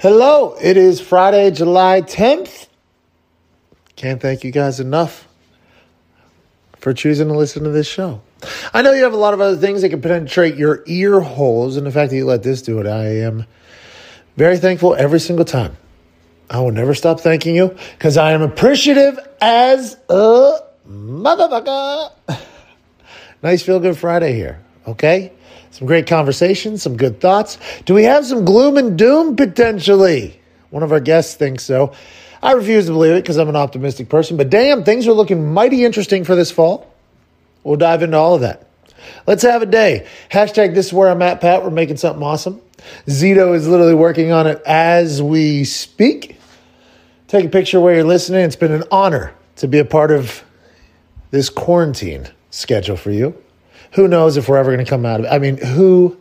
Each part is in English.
Hello, it is Friday, July 10th. Can't thank you guys enough for choosing to listen to this show. I know you have a lot of other things that can penetrate your ear holes, and the fact that you let this do it, I am very thankful every single time. I will never stop thanking you because I am appreciative as a motherfucker. nice feel good Friday here, okay? Some great conversations, some good thoughts. Do we have some gloom and doom potentially? One of our guests thinks so. I refuse to believe it because I'm an optimistic person, but damn, things are looking mighty interesting for this fall. We'll dive into all of that. Let's have a day. Hashtag this is where I'm at, Pat. We're making something awesome. Zito is literally working on it as we speak. Take a picture where you're listening. It's been an honor to be a part of this quarantine schedule for you. Who knows if we're ever going to come out of it? I mean, who?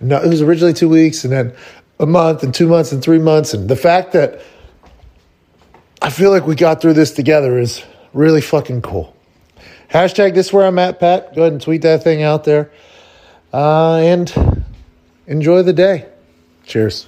No, it was originally two weeks and then a month and two months and three months. And the fact that I feel like we got through this together is really fucking cool. Hashtag this where I'm at, Pat. Go ahead and tweet that thing out there. Uh, and enjoy the day. Cheers.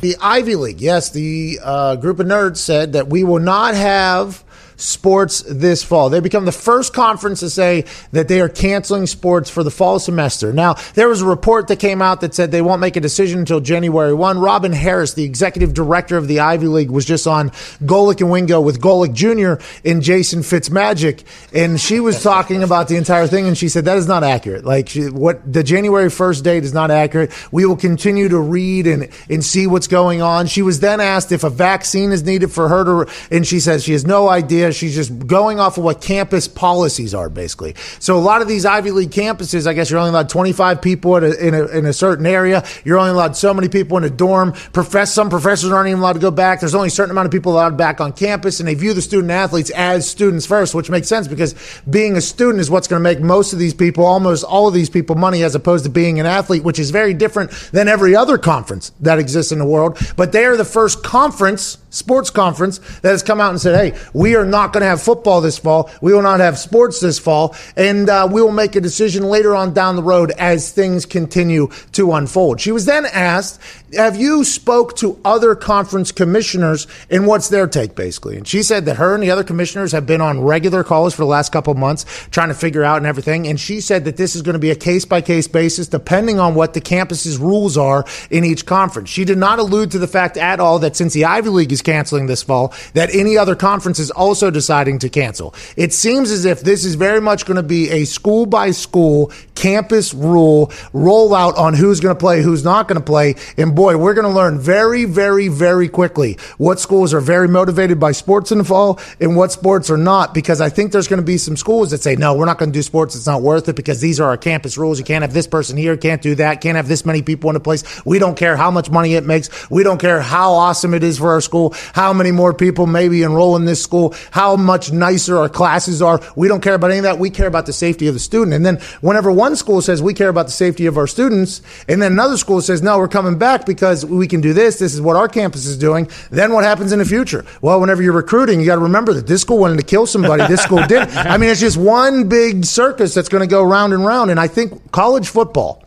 The Ivy League, yes, the uh, group of nerds said that we will not have sports this fall. They become the first conference to say that they are canceling sports for the fall semester. Now, there was a report that came out that said they won't make a decision until January 1. Robin Harris, the executive director of the Ivy League, was just on Golic and Wingo with Golic Jr. and Jason Fitzmagic, and she was talking about the entire thing, and she said that is not accurate. Like what the January 1st date is not accurate. We will continue to read and, and see what's going on. She was then asked if a vaccine is needed for her to, and she says she has no idea. She's just going off of what campus policies are, basically. So a lot of these Ivy League campuses, I guess you're only allowed 25 people a, in, a, in a certain area. You're only allowed so many people in a dorm. Profess, some professors aren't even allowed to go back. There's only a certain amount of people allowed back on campus, and they view the student athletes as students first, which makes sense because being a student is what's going to make most of these people, almost all of these people, money as opposed to being an athlete, which is very different than every other conference that exists in the world. But they are the first conference sports conference that has come out and said, hey, we are not going to have football this fall. We will not have sports this fall. And uh, we will make a decision later on down the road as things continue to unfold. She was then asked, have you spoke to other conference commissioners and what's their take basically? And she said that her and the other commissioners have been on regular calls for the last couple months trying to figure out and everything. And she said that this is going to be a case by case basis depending on what the campus's rules are in each conference. She did not allude to the fact at all that since the Ivy League is canceling this fall, that any other conference is also deciding to cancel. It seems as if this is very much going to be a school by school campus rule rollout on who's going to play, who's not going to play. And boy, we're going to learn very, very, very quickly what schools are very motivated by sports in the fall and what sports are not, because I think there's going to be some schools that say, no, we're not going to do sports. It's not worth it because these are our campus rules. You can't have this person here, can't do that, can't have this many people in a place. We don't care how much money it makes. We don't care how awesome it is for our school, how many more people maybe enroll in this school, how much nicer our classes are. We don't care about any of that. We care about the safety of the student. And then whenever one school says we care about the safety of our students, and then another school says, no, we're coming back because we can do this. This is what our campus is doing. Then what happens in the future? Well, whenever you're recruiting, you got to remember that this school wanted to kill somebody. This school didn't. I mean, it's just one big circus that's going to go round and round. And I think college football,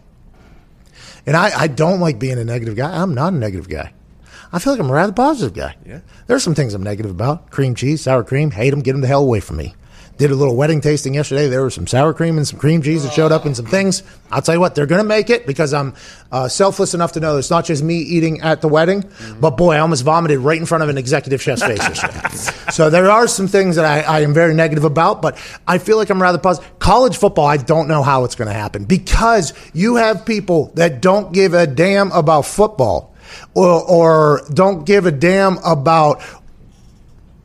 and I, I don't like being a negative guy. I'm not a negative guy. I feel like I'm a rather positive guy. Yeah. There's some things I'm negative about. Cream cheese, sour cream, hate them, get them the hell away from me. Did a little wedding tasting yesterday. There was some sour cream and some cream cheese that showed up and some things. I'll tell you what, they're going to make it because I'm uh, selfless enough to know it's not just me eating at the wedding, but boy, I almost vomited right in front of an executive chef's face yesterday. so there are some things that I, I am very negative about, but I feel like I'm rather positive. College football, I don't know how it's going to happen because you have people that don't give a damn about football or, or don't give a damn about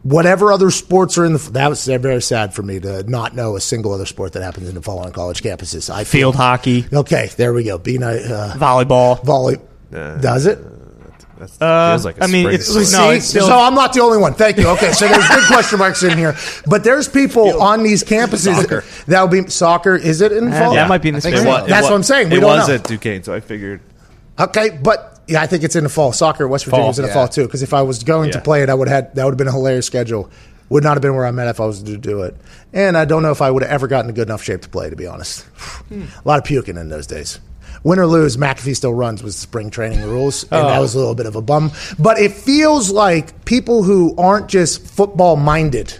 whatever other sports are in the that was very sad for me to not know a single other sport that happens in the fall on college campuses. I feel, Field hockey, okay, there we go. Being a uh, volleyball. volley, does it? That Uh, feels like a I mean, it's- sport. No, it's still- so I'm not the only one. Thank you. Okay, so there's big question marks in here, but there's people on these campuses that will be soccer. Is it in fall? that might be in the I think spring. so. That's it what I'm saying. We it don't was know. at Duquesne, so I figured. Okay, but yeah, I think it's in the fall. Soccer, at West Virginia Fall, in the yeah. fall too. Because if I was going to play it, I would have had that would have been a hilarious schedule. Would not have been where I'm at if I was to do it. And I don't know if I would have ever gotten in good enough shape to play. To be honest, hmm. a lot of puking in those days. win or lose, McAfee still runs with spring training rules, and that Oh. was a little bit of a bum. But it feels like people who aren't just football minded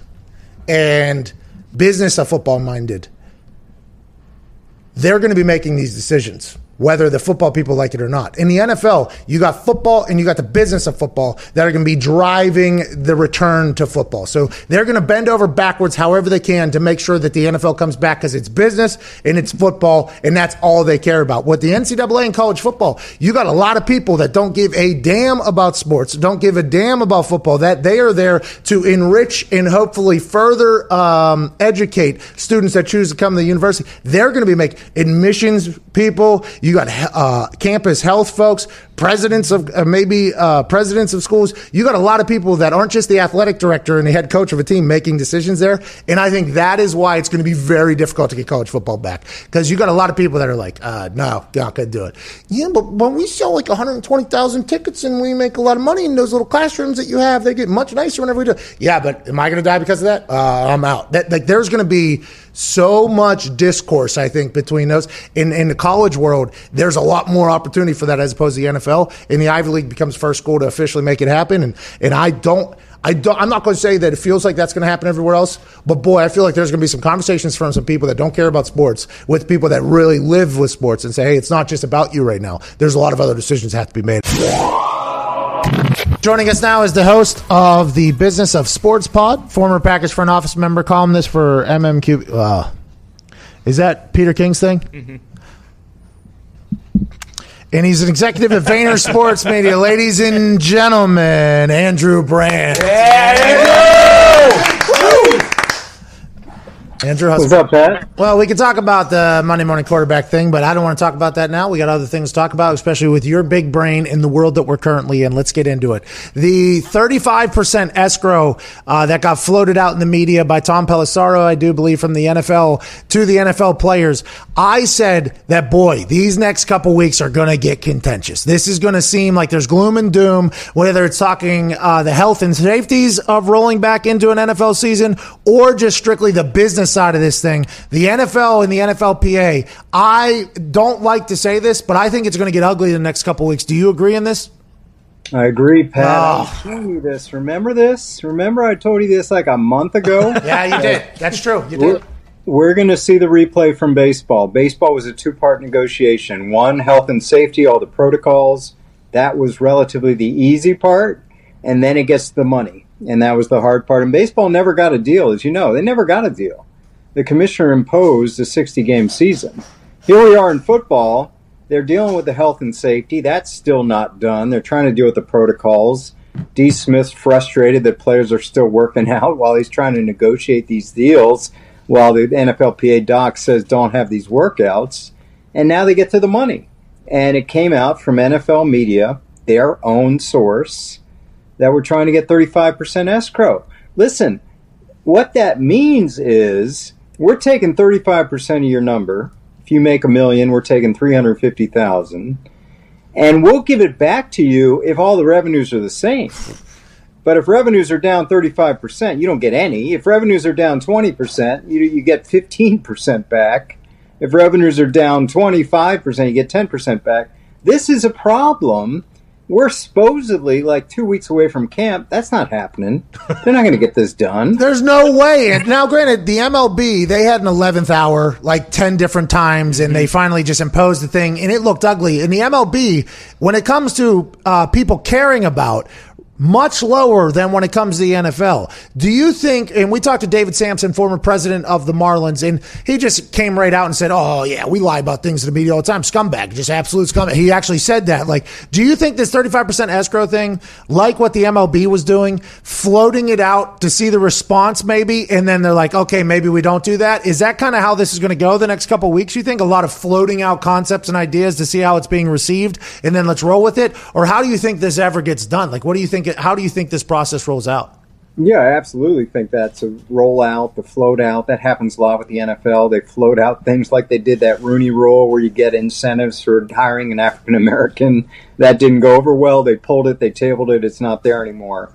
and business of football minded, they're going to be making these decisions, whether the football people like it or not. In the NFL, you got football and you got the business of football that are going to be driving the return to football. So they're going to bend over backwards however they can to make sure that the NFL comes back because it's business and it's football, and that's all they care about. With the NCAA and college football, you got a lot of people that don't give a damn about sports, don't give a damn about football, that they are there to enrich and hopefully further um, educate students that choose to come to the university. They're going to be making admissions people. You got uh, campus health folks, presidents of uh, maybe uh, presidents of schools. You got a lot of people that aren't just the athletic director and the head coach of a team making decisions there. And I think that is why it's going to be very difficult to get college football back because you got a lot of people that are like, uh, no, not going to do it. Yeah, but when we sell like 120,000 tickets and we make a lot of money in those little classrooms that you have, they get much nicer whenever we do. Yeah, but am I going to die because of that? Uh, I'm out. That like there's going to be so much discourse, I think, between those. In in the college world, there's a lot more opportunity for that as opposed to the NFL. And the Ivy League becomes first school to officially make it happen. And and I don't. I don't, I'm not going to say that it feels like that's going to happen everywhere else, but boy, I feel like there's going to be some conversations from some people that don't care about sports with people that really live with sports and say, hey, it's not just about you right now. There's a lot of other decisions that have to be made. Joining us now is the host of the Business of Sports Pod, former Packers front office member, columnist for MMQ. Uh, is that Peter King's thing? And he's an executive at Vayner Sports Media. Ladies and gentlemen, Andrew Brandt. Andrew, how's What's up, Pat? well, we can talk about the Monday morning quarterback thing, but I don't want to talk about that now. We got other things to talk about, especially with your big brain in the world that we're currently in. Let's get into it. The 35% escrow uh, that got floated out in the media by Tom Pelissero, I do believe, from the NFL to the NFL players. I said that, boy, these next couple weeks are going to get contentious. This is going to seem like there's gloom and doom, whether it's talking uh, the health and safeties of rolling back into an NFL season or just strictly the business side of this thing. The NFL and the NFLPA, I don't like to say this, but I think it's going to get ugly in the next couple weeks. Do you agree in this? I agree, Pat. Oh. I'm telling you this. Remember this? Remember I told you this like a month ago? Yeah, you did. That's true. You We're, we're going to see the replay from baseball. Baseball was a two part negotiation one, health and safety, all the protocols. That was relatively the easy part. And then it gets the money. And that was the hard part. And baseball never got a deal, as you know. They never got a deal. The commissioner imposed a 60 game season. Here we are in football. They're dealing with the health and safety. That's still not done. They're trying to deal with the protocols. D. Smith's frustrated that players are still working out while he's trying to negotiate these deals, while the NFLPA doc says don't have these workouts. And now they get to the money. And it came out from NFL media, their own source, that we're trying to get 35% escrow. Listen, what that means is we're taking 35% of your number. If you make a million, we're taking 350,000 and we'll give it back to you if all the revenues are the same. But if revenues are down 35%, you don't get any. If revenues are down 20%, you, you get 15% back. If revenues are down 25%, you get 10% back. This is a problem. We're supposedly like two weeks away from camp. That's not happening. They're not going to get this done. There's no way. And now, granted, the MLB they had an 11th hour like 10 different times, and they finally just imposed the thing, and it looked ugly. And the MLB, when it comes to uh, people caring about. Much lower than when it comes to the NFL. Do you think, and we talked to David Samson, former president of the Marlins, and he just came right out and said, Oh, yeah, we lie about things to the media all the time. Scumbag, just absolute scumbag. He actually said that. Like, do you think this 35% escrow thing, like what the MLB was doing, floating it out to see the response maybe, and then they're like, okay, maybe we don't do that? Is that kind of how this is going to go the next couple weeks? You think a lot of floating out concepts and ideas to see how it's being received, and then let's roll with it? Or how do you think this ever gets done? Like, what do you think? How do you think this process rolls out? Yeah, I absolutely think that's a rollout, the float out. That happens a lot with the NFL. They float out things like they did that Rooney rule where you get incentives for hiring an African American. That didn't go over well. They pulled it, they tabled it, it's not there anymore.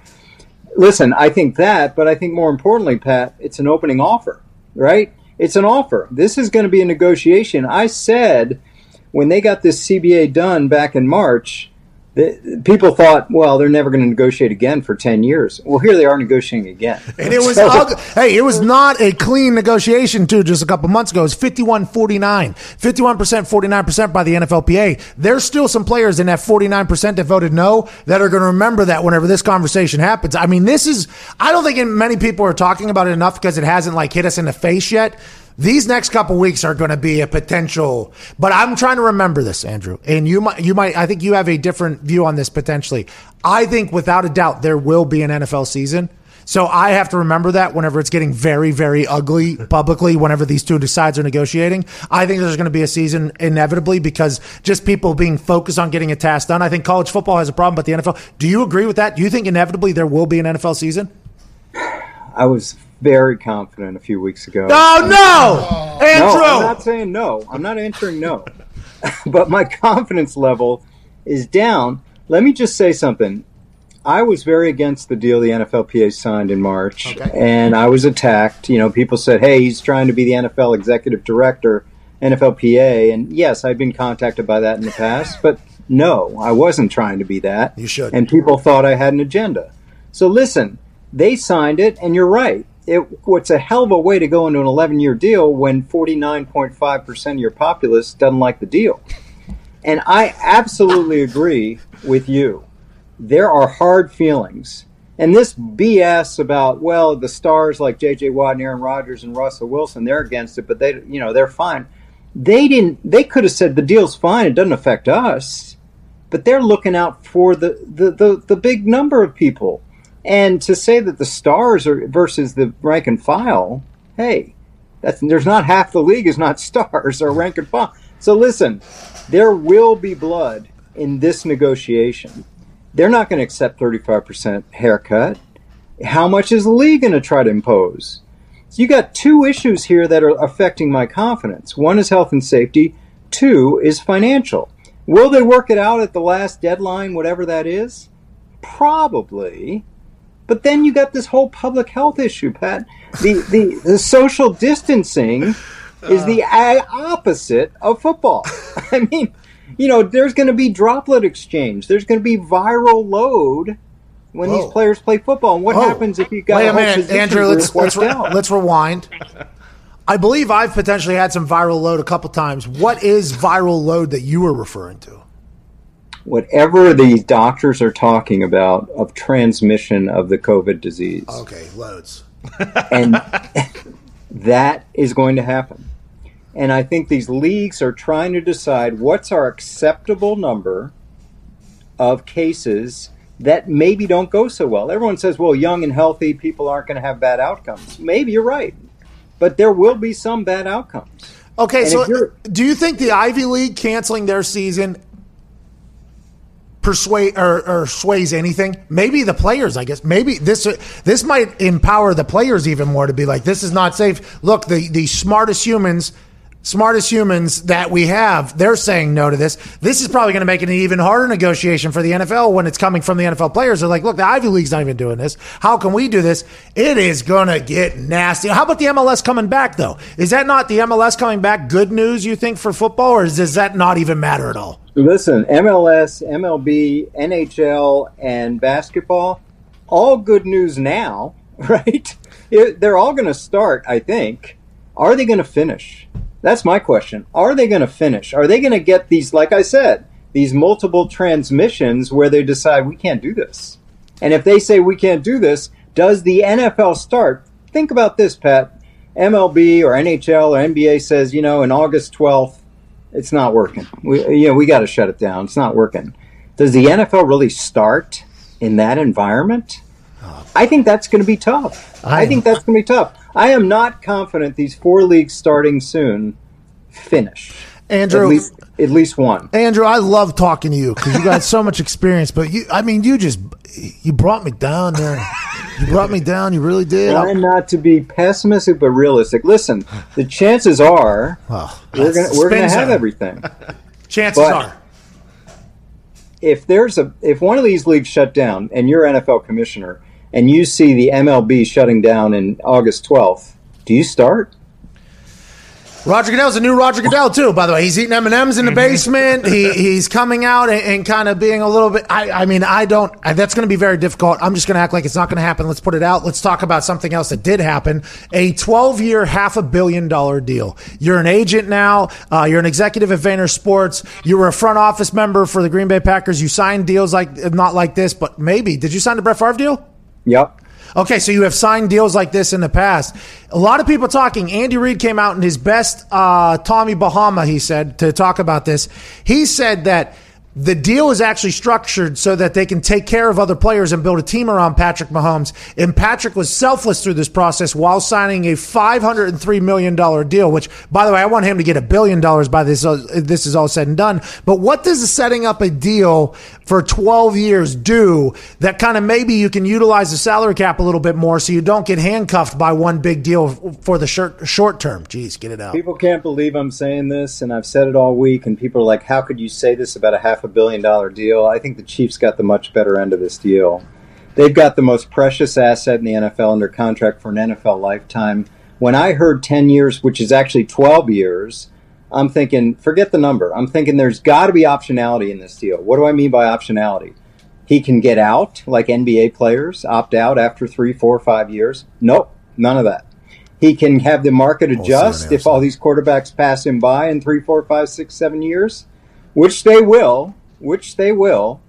Listen, I think that, but I think more importantly, Pat, it's an opening offer, right? It's an offer. This is going to be a negotiation. I said when they got this CBA done back in March, the, people thought, well, they're never going to negotiate again for 10 years. Well, here they are negotiating again. And it was So- ugly. Hey, it was not a clean negotiation, too, just a couple months ago. It was 51 49. 51%, 49% by the NFLPA. There's still some players in that 49% that voted no that are going to remember that whenever this conversation happens. I mean, this is, I don't think many people are talking about it enough because it hasn't like hit us in the face yet. These next couple weeks are going to be a potential, but I'm trying to remember this, Andrew. And you might, you might, I think you have a different view on this potentially. I think without a doubt there will be an NFL season. So I have to remember that whenever it's getting very, very ugly publicly, whenever these two sides are negotiating. I think there's going to be a season inevitably because just people being focused on getting a task done. I think college football has a problem, but the NFL. Do you agree with that? Do you think inevitably there will be an NFL season? I was very confident a few weeks ago. Oh no, Andrew! No, I'm not saying no. I'm not answering no. but my confidence level is down. Let me just say something. I was very against the deal the NFLPA signed in March, Okay. and I was attacked. You know, people said, "Hey, he's trying to be the NFL executive director, NFLPA," and yes, I've been contacted by that in the past, but no, I wasn't trying to be that. You should. And people thought I had an agenda. So listen, they signed it, and you're right. It, it's a hell of a way to go into an 11 year deal when 49.5% of your populace doesn't like the deal. And I absolutely agree with you. There are hard feelings. And this BS about, well, the stars like J.J. Watt and Aaron Rodgers and Russell Wilson, they're against it, but they, you know, they're fine. They didn't, they could have said the deal's fine, it doesn't affect us but they're looking out for the, the, the, the big number of people. And to say that the stars are versus the rank and file, hey, that's there's not half the league is not stars or rank and file. So listen, there will be blood in this negotiation. They're not going to accept 35% haircut. How much is the league going to try to impose? So you got two issues here that are affecting my confidence. One is health and safety. Two is financial. Will they work it out at the last deadline, whatever that is? Probably. But then you got this whole public health issue, Pat. The the, the social distancing is the uh. a- opposite of football. I mean, you know, there's going to be droplet exchange. There's going to be viral load when Whoa. these players play football. And what Oh. happens if you got Wait a minute, Andrew. Let's let's, out? let's rewind. I believe I've potentially had some viral load a couple times. What is viral load that you were referring to? Whatever these doctors are talking about of transmission of the COVID disease. Okay, loads. and that is going to happen. And I think these leagues are trying to decide what's our acceptable number of cases that maybe don't go so well. Everyone says, well, young and healthy people aren't going to have bad outcomes. Maybe you're right, but there will be some bad outcomes. Okay, And so do you think the Ivy League canceling their season persuade or, or sways anything? Maybe the players, I guess. Maybe this this might empower the players even more to be like, this is not safe. Look, the the smartest humans. Smartest humans that we have, they're saying no to this. This is probably going to make it an even harder negotiation for the NFL when it's coming from the NFL players. They're like, look, the Ivy League's not even doing this. How can we do this? It is going to get nasty. How about the MLS coming back, though? Is that not the MLS coming back good news, you think, for football, or does that not even matter at all? Listen, MLS, MLB, NHL, and basketball, all good news now, right? It, they're all going to start, I think. Are they going to finish? That's my question. Are they going to finish? Are they going to get these, like I said, these multiple transmissions where they decide we can't do this? And if they say we can't do this, does the NFL start? Think about this, Pat. MLB or NHL or NBA says, you know, in August 12th, it's not working. We, you know, we got to shut it down. It's not working. Does the NFL really start in that environment? I think that's going to be tough. I, I- think that's going to be tough. I am not confident these four leagues starting soon finish. Andrew- at least, at least one. Andrew, I love talking to you because you got so much experience. But you, I mean, you just you brought me down there. You brought me down. You really did. Trying not to be pessimistic but realistic. Listen, the chances are we're going to we're to have zone. everything. Chances but- are. if there's a if one of these leagues shut down and you're NFL commissioner and you see the MLB shutting down in August 12th, do you start? Roger Goodell's a new Roger Goodell too. By the way, he's eating M and M's in the basement. He he's coming out and, and kind of being a little bit. I, I mean, I don't. I, that's going to be very difficult. I'm just going to act like it's not going to happen. Let's put it out. Let's talk about something else that did happen. A 12 year, half a billion dollar deal. You're an agent now. Uh, you're an executive at Vayner Sports. You were a front office member for the Green Bay Packers. You signed deals like not like this, but maybe. Did you sign the Brett Favre deal? Yep. Okay, so you have signed deals like this in the past. A lot of people talking. Andy Reid came out in his best uh, Tommy Bahama, he said, to talk about this. He said that the deal is actually structured so that they can take care of other players and build a team around Patrick Mahomes. And Patrick was selfless through this process while signing a $503 million deal, which, by the way, I want him to get a billion dollars by this, uh, this is all said and done. But what does setting up a deal for 12 years do that kind of maybe you can utilize the salary cap a little bit more so you don't get handcuffed by one big deal for the short, short term? Jeez, get it out. People can't believe I'm saying this, and I've said it all week, and people are like, how could you say this about a half half a billion dollar deal. I think the Chiefs got the much better end of this deal. They've got the most precious asset in the NFL under contract for an NFL lifetime. When I heard 10 years, which is actually 12 years, I'm thinking, forget the number. I'm thinking there's got to be optionality in this deal. What do I mean by optionality? He can get out like NBA players, opt out after three, four, five years. Nope, none of that. He can have the market adjust if all these quarterbacks pass him by in three, four, five, six, seven years which they will, which they will.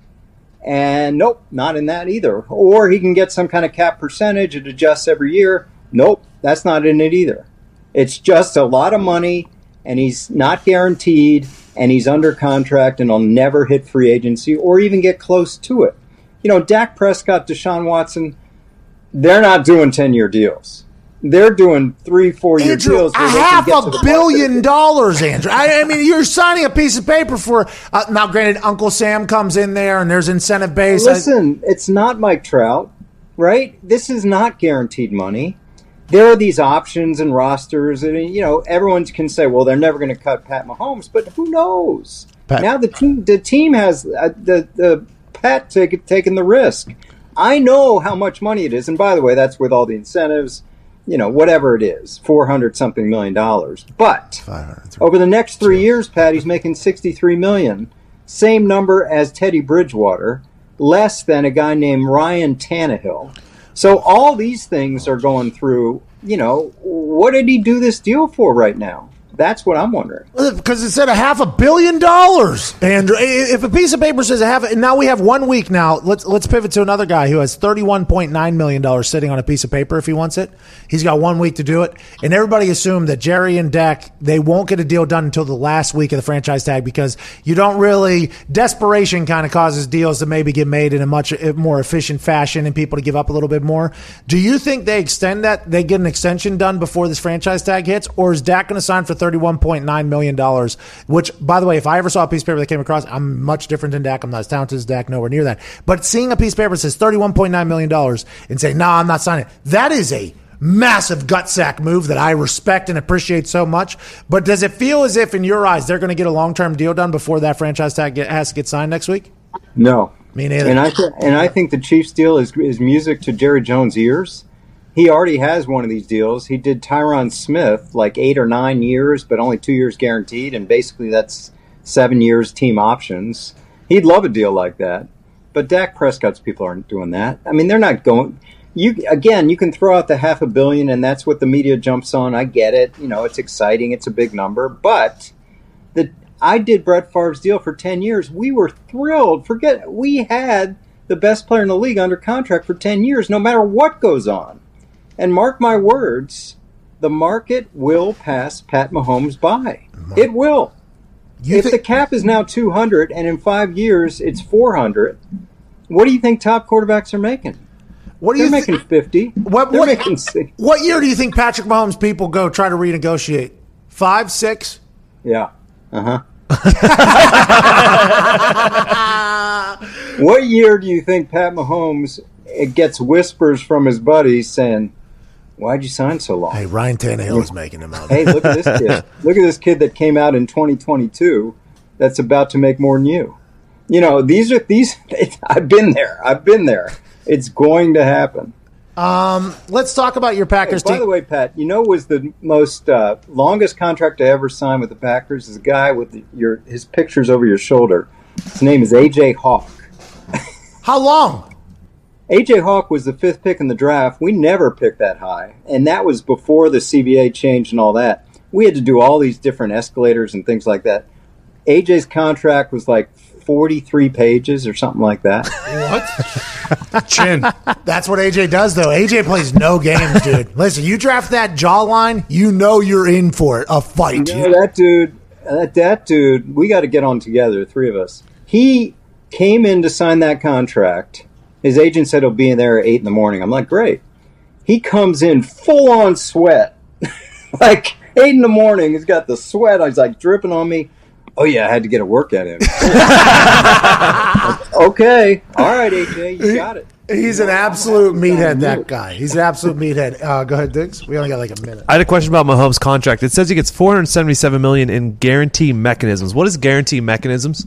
And nope, not in that either. Or he can get some kind of cap percentage, it adjusts every year. Nope, that's not in it either. It's just a lot of money, and he's not guaranteed, and he's under contract, and he'll never hit free agency or even get close to it. You know, Dak Prescott, Deshaun Watson, they're not doing 10 year deals they're doing three, four year Andrew, deals. A half a billion dollars, Andrew. I, I, mean, you're signing a piece of paper for. Uh, now, granted, Uncle Sam comes in there, and there's incentive base. Listen, I, it's not Mike Trout, right? This is not guaranteed money. There are these options and rosters, and you know, everyone can say, "Well, they're never going to cut Pat Mahomes," but who knows? Pat. Now the team, the team has uh, the the Pat take, taking the risk. I know how much money it is, and by the way, that's with all the incentives you know, whatever it is, 400 something million dollars. But over the next three years, Patty's making 63 million, same number as Teddy Bridgewater, less than a guy named Ryan Tannehill. So all these things are going through, you know, what did he do this deal for right now? That's what I'm wondering. Because it said a half a billion dollars, Andrew. If a piece of paper says a half, and now we have one week now. Let's let's pivot to another guy who has thirty-one point nine million dollars sitting on a piece of paper if he wants it. He's got one week to do it, and everybody assumed that Jerry and Dak they won't get a deal done until the last week of the franchise tag because you don't really desperation kind of causes deals to maybe get made in a much more efficient fashion and people to give up a little bit more. Do you think they extend that? They get an extension done before this franchise tag hits, or is Dak going to sign for? $31.9 million, which, by the way, if I ever saw a piece of paper that came across, I'm much different than Dak. I'm not as talented as Dak, nowhere near that. But seeing a piece of paper that says $31.9 million and say, nah, I'm not signing it, that is a massive gut sack move that I respect and appreciate so much. But does it feel as if, in your eyes, they're going to get a long term deal done before that franchise tag get, has to get signed next week? No. Me neither. And I, th- and I think the Chiefs deal is, is music to Jerry Jones' ears he already has one of these deals. He did Tyron Smith like eight or nine years, but only two years guaranteed, and basically that's seven years team options. He'd love a deal like that. But Dak Prescott's people aren't doing that. I mean, they're not going. You again, you can throw out the half a billion, and that's what the media jumps on. I get it. You know, it's exciting. It's a big number, but the I did Brett Favre's deal for ten years. We were thrilled. Forget we had the best player in the league under contract for ten years, no matter what goes on. And mark my words, the market will pass Pat Mahomes by. It will. You if the cap is now 200 and in five years it's 400, what do you think top quarterbacks are making? What are They're you making 50. What, what, making what year do you think Patrick Mahomes people go try to renegotiate? Five, six? Yeah. Uh huh. what year do you think Pat Mahomes gets whispers from his buddies saying, Why'd you sign so long? Hey, Ryan Tannehill is making him out. hey, look at this kid. Look at this kid that came out in 2022 that's about to make more than you. You know, these are these. I've been there. I've been there. It's going to happen. Let's talk about your Packers By team. the way, Pat, you know was the most uh, longest contract I ever signed with the Packers is a guy with the, your his pictures over your shoulder. His name is AJ Hawk. How long? AJ Hawk was the fifth pick in the draft. We never picked that high, and that was before the CBA changed and all that. We had to do all these different escalators and things like that. AJ's contract was like forty-three pages or something like that. What? Chin. That's what AJ does, though. AJ plays no games, dude. Listen, you draft that jawline, you know you're in for it, a fight. You know, that dude, that, that dude, we got to get on together, the three of us. He came in to sign that contract. His agent said he'll be in there at 8 in the morning. I'm like, great. He comes in full on sweat. like, 8 in the morning. He's got the sweat. He's like dripping on me. Oh, yeah, I had to get a workout in. Like, okay. All right, AJ, you got it. He's an absolute meathead, that guy. He's an absolute meathead. Uh, go ahead, Diggs. We only got like a minute. I had a question about Mahomes' contract. It says he gets 477 million in guarantee mechanisms. What is guarantee mechanisms?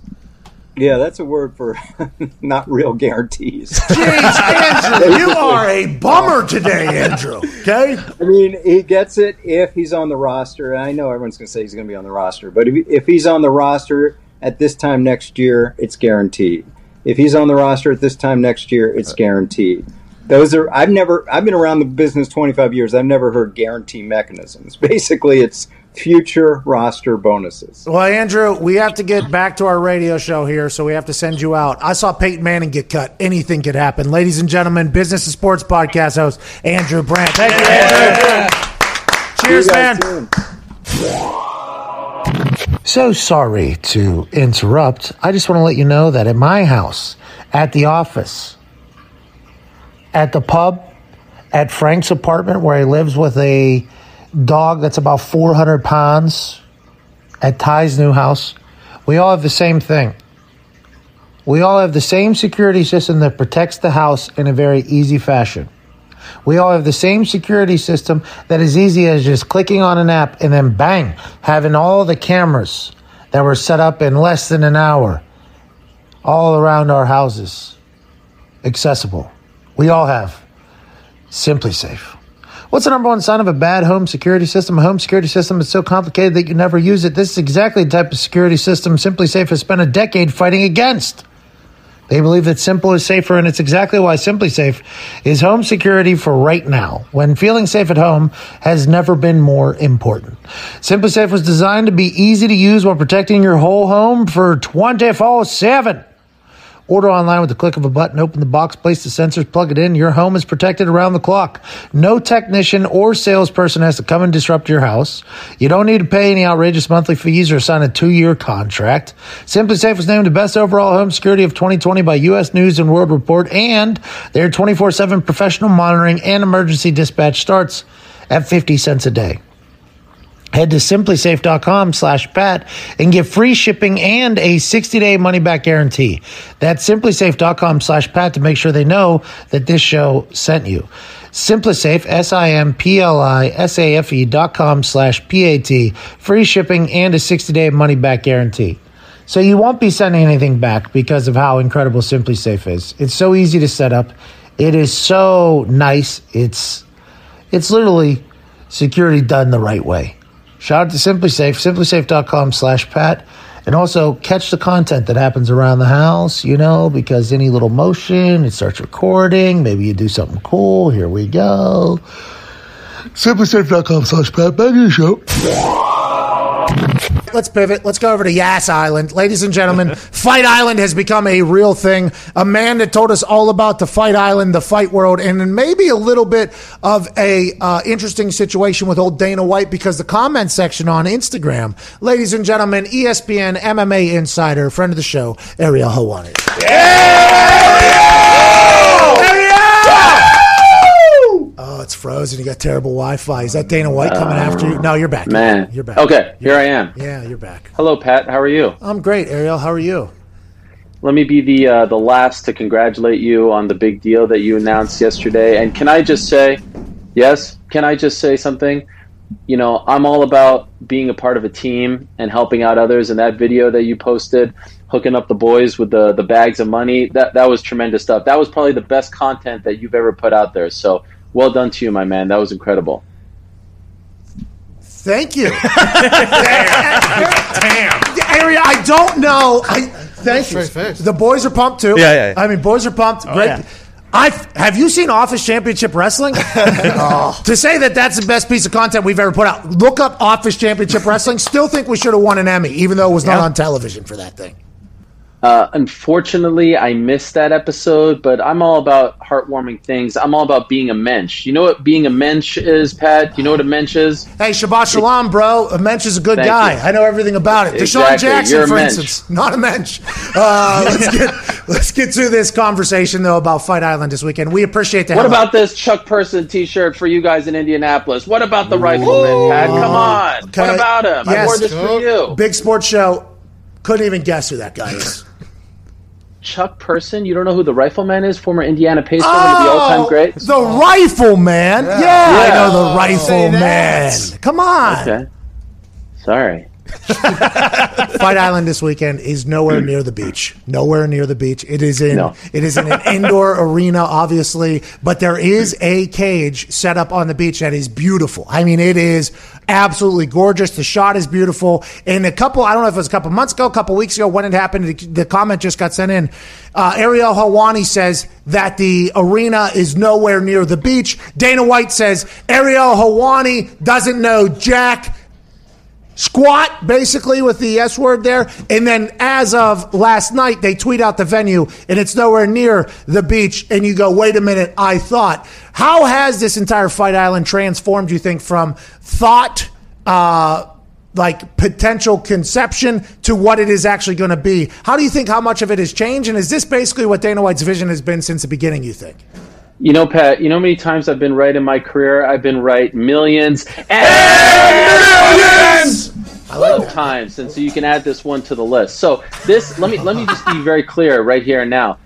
Yeah, that's a word for not real guarantees. Jeez, Andrew, you are a bummer today, Andrew. Okay? I mean, he gets it if he's on the roster. And I know everyone's going to say he's going to be on the roster, but if, if he's on the roster at this time next year, it's guaranteed. If he's on the roster at this time next year, it's guaranteed. Those are I've never I've been around the business 25 years. I've never heard guarantee mechanisms. Basically, it's future roster bonuses. Well, Andrew, we have to get back to our radio show here, so we have to send you out. I saw Peyton Manning get cut. Anything could happen. Ladies and gentlemen, Business and Sports Podcast host, Andrew Brandt. Thank you, Andrew. Cheers, you man. soon. So sorry to interrupt. I just want to let you know that at my house, at the office, at the pub, at Frank's apartment where he lives with a dog that's about 400 pounds, at Ty's new house, we all have the same thing. We all have the same security system that protects the house in a very easy fashion. We all have the same security system that is easy as just clicking on an app and then bang, having all the cameras that were set up in less than an hour all around our houses accessible. We all have SimpliSafe. What's the number one sign of a bad home security system? A home security system is so complicated that you never use it. This is exactly the type of security system SimpliSafe has spent a decade fighting against. They believe that simple is safer, and it's exactly why SimpliSafe is home security for right now, when feeling safe at home has never been more important. SimpliSafe was designed to be easy to use while protecting your whole home for 24 7. Order online with the click of a button, open the box, place the sensors, plug it in. Your home is protected around the clock. No technician or salesperson has to come and disrupt your house. You don't need to pay any outrageous monthly fees or sign a two year contract. SimpliSafe was named the best overall home security of 2020 by U.S. News and World Report, and their 24 7 professional monitoring and emergency dispatch starts at 50 cents a day. Head to simplisafe.com slash pat and get free shipping and a 60 day money back guarantee. That's simplisafe.com slash pat to make sure they know that this show sent you. Simplisafe, S I M P L I S A F E dot com slash P A T. Free shipping and a 60 day money back guarantee. So you won't be sending anything back because of how incredible SimpliSafe is. It's so easy to set up. It is so nice. It's it's literally security done the right way. Shout out to SimpliSafe, simplisafe.com slash pat. And also catch the content that happens around the house, you know, because any little motion, it starts recording. Maybe you do something cool. Here we go. Simplisafe.com slash pat. The show. Let's pivot. Let's go over to Yas Island. Ladies and gentlemen, Fight Island has become a real thing. A man that told us all about the Fight Island, the fight world, and maybe a little bit of a uh, interesting situation with old Dana White because the comment section on Instagram. Ladies and gentlemen, ESPN MMA insider, friend of the show, Ariel Helwani. Oh, it's frozen. You got terrible Wi-Fi. Is that Dana White coming after you? No, you're back. Man. you're back. Okay, here I am. Yeah, you're back. Hello, Pat. How are you? I'm great, Ariel. How are you? Let me be the uh, the last to congratulate you on the big deal that you announced yesterday. And can I just say, yes, can I just say something? you know, I'm all about being a part of a team and helping out others. And that video that you posted, hooking up the boys with the, the bags of money, that, that was tremendous stuff. That was probably the best content that you've ever put out there. So well done to you, my man. That was incredible. Thank you. Damn. Damn. Area, I don't know. I thank you. The boys are pumped too. Yeah, yeah, yeah. I mean, boys are pumped. Oh, Great. yeah. I have you seen Office Championship Wrestling? Oh. To say that that's the best piece of content we've ever put out. Look up Office Championship Wrestling. Still think we should have won an Emmy, even though it was not Yeah. on television for that thing. Uh, unfortunately, I missed that episode, but I'm all about heartwarming things. I'm all about being a mensch. You know what being a mensch is, Pat? You know what a mensch is? Hey, Shabbat Shalom, bro. A mensch is a good Thank guy. you. I know everything about it. DeSean Exactly. Jackson, You're for mensch. instance, not a mensch. Uh, let's get let's get to this conversation though about Fight Island this weekend. We appreciate the What about this Chuck Person T-shirt for you guys in Indianapolis? What about the rifleman, Pat? Come on. Okay. What about him? I wore this for you. Big Sports Show? Couldn't even guess who that guy is. Chuck Person? You don't know who the rifleman is? Former Indiana Pacer, one of the oh, all-time greats. Oh, The Rifleman. Yeah, I Yeah. know the Rifleman. Come on. Okay. Sorry. Fight Island this weekend is nowhere near the beach. Nowhere near the beach. It is in No. it is in an indoor arena, obviously, but there is a cage set up on the beach that is beautiful. I mean, it is absolutely gorgeous. The shot is beautiful. And a couple, I don't know if it was a couple months ago, a couple weeks ago, when it happened, the, the comment just got sent in. Uh, Ariel Helwani says that the arena is nowhere near the beach. Dana White says Ariel Helwani doesn't know Jack squat basically with the S word there. And then as of last night, they tweet out the venue and it's nowhere near the beach. And you go, wait a minute, I thought. How has this entire Fight Island transformed, you think, from thought, uh, like potential conception to what it is actually going to be? How do you think how much of it has changed? And is this basically what Dana White's vision has been since the beginning, you think? You know, Pat, you know how many times I've been right in my career? I've been right millions and millions of times. And so you can add this one to the list. So this let me let me just be very clear right here and now.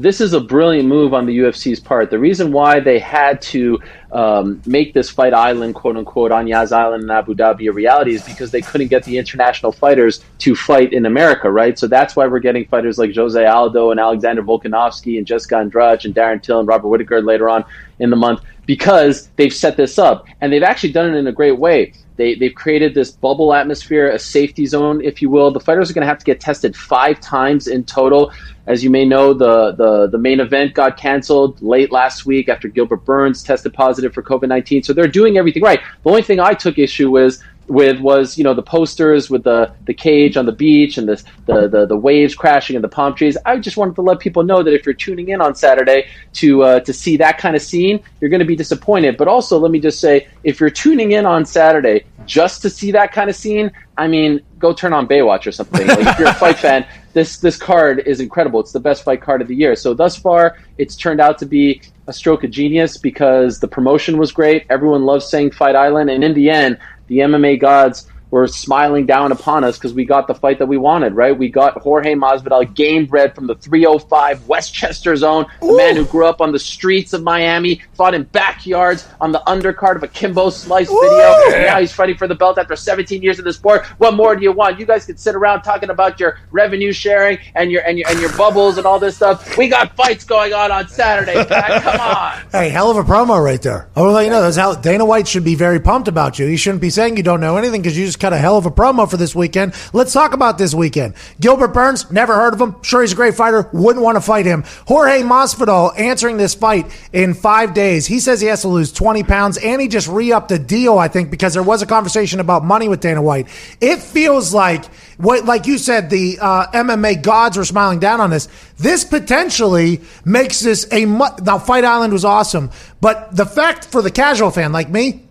This is a brilliant move on the UFC's part. The reason why they had to um, make this fight island, quote unquote, on Yas Island in Abu Dhabi a reality is because they couldn't get the international fighters to fight in America, right? So that's why we're getting fighters like Jose Aldo and Alexander Volkanovski and Jessica Andrade and Darren Till and Robert Whitaker later on in the month because they've set this up and they've actually done it in a great way. They, they've created this bubble atmosphere, a safety zone, if you will. The fighters are going to have to get tested five times in total. As you may know, the, the, the main event got canceled late last week after Gilbert Burns tested positive for COVID 19. So they're doing everything right. The only thing I took issue with with was you know the posters with the the cage on the beach and the the the, the waves crashing and the palm trees. I just wanted to let people know that if you're tuning in on Saturday to uh, to see that kind of scene, you're going to be disappointed. But also, let me just say, if you're tuning in on Saturday just to see that kind of scene, I mean, go turn on Baywatch or something. Like, if you're a fight fan, this this card is incredible. It's the best fight card of the year. So thus far, it's turned out to be a stroke of genius because the promotion was great. Everyone loves saying Fight Island, and in the end, the MMA gods were smiling down upon us because we got the fight that we wanted, right? We got Jorge Masvidal, game bred from the 305 Westchester zone, the man who grew up on the streets of Miami, fought in backyards on the undercard of a Kimbo Slice video. And now he's fighting for the belt after 17 years in the sport. What more do you want? You guys can sit around talking about your revenue sharing and your and your and your bubbles and all this stuff. We got fights going on on Saturday. Pat. Come on. Hey, hell of a promo right there. I will let you know that's how Dana White should be very pumped about you. He shouldn't be saying you don't know anything because you just cut a hell of a promo for this weekend. Let's talk about this weekend. Gilbert Burns, never heard of him. Sure, he's a great fighter. Wouldn't want to fight him. Jorge Masvidal answering this fight in five days. He says he has to lose 20 pounds and he just re-upped the deal, I think, because there was a conversation about money with Dana White. It feels like what, like you said, the uh, MMA gods were smiling down on this. This potentially makes this a mu- now. Fight Island was awesome, but the fact for the casual fan like me,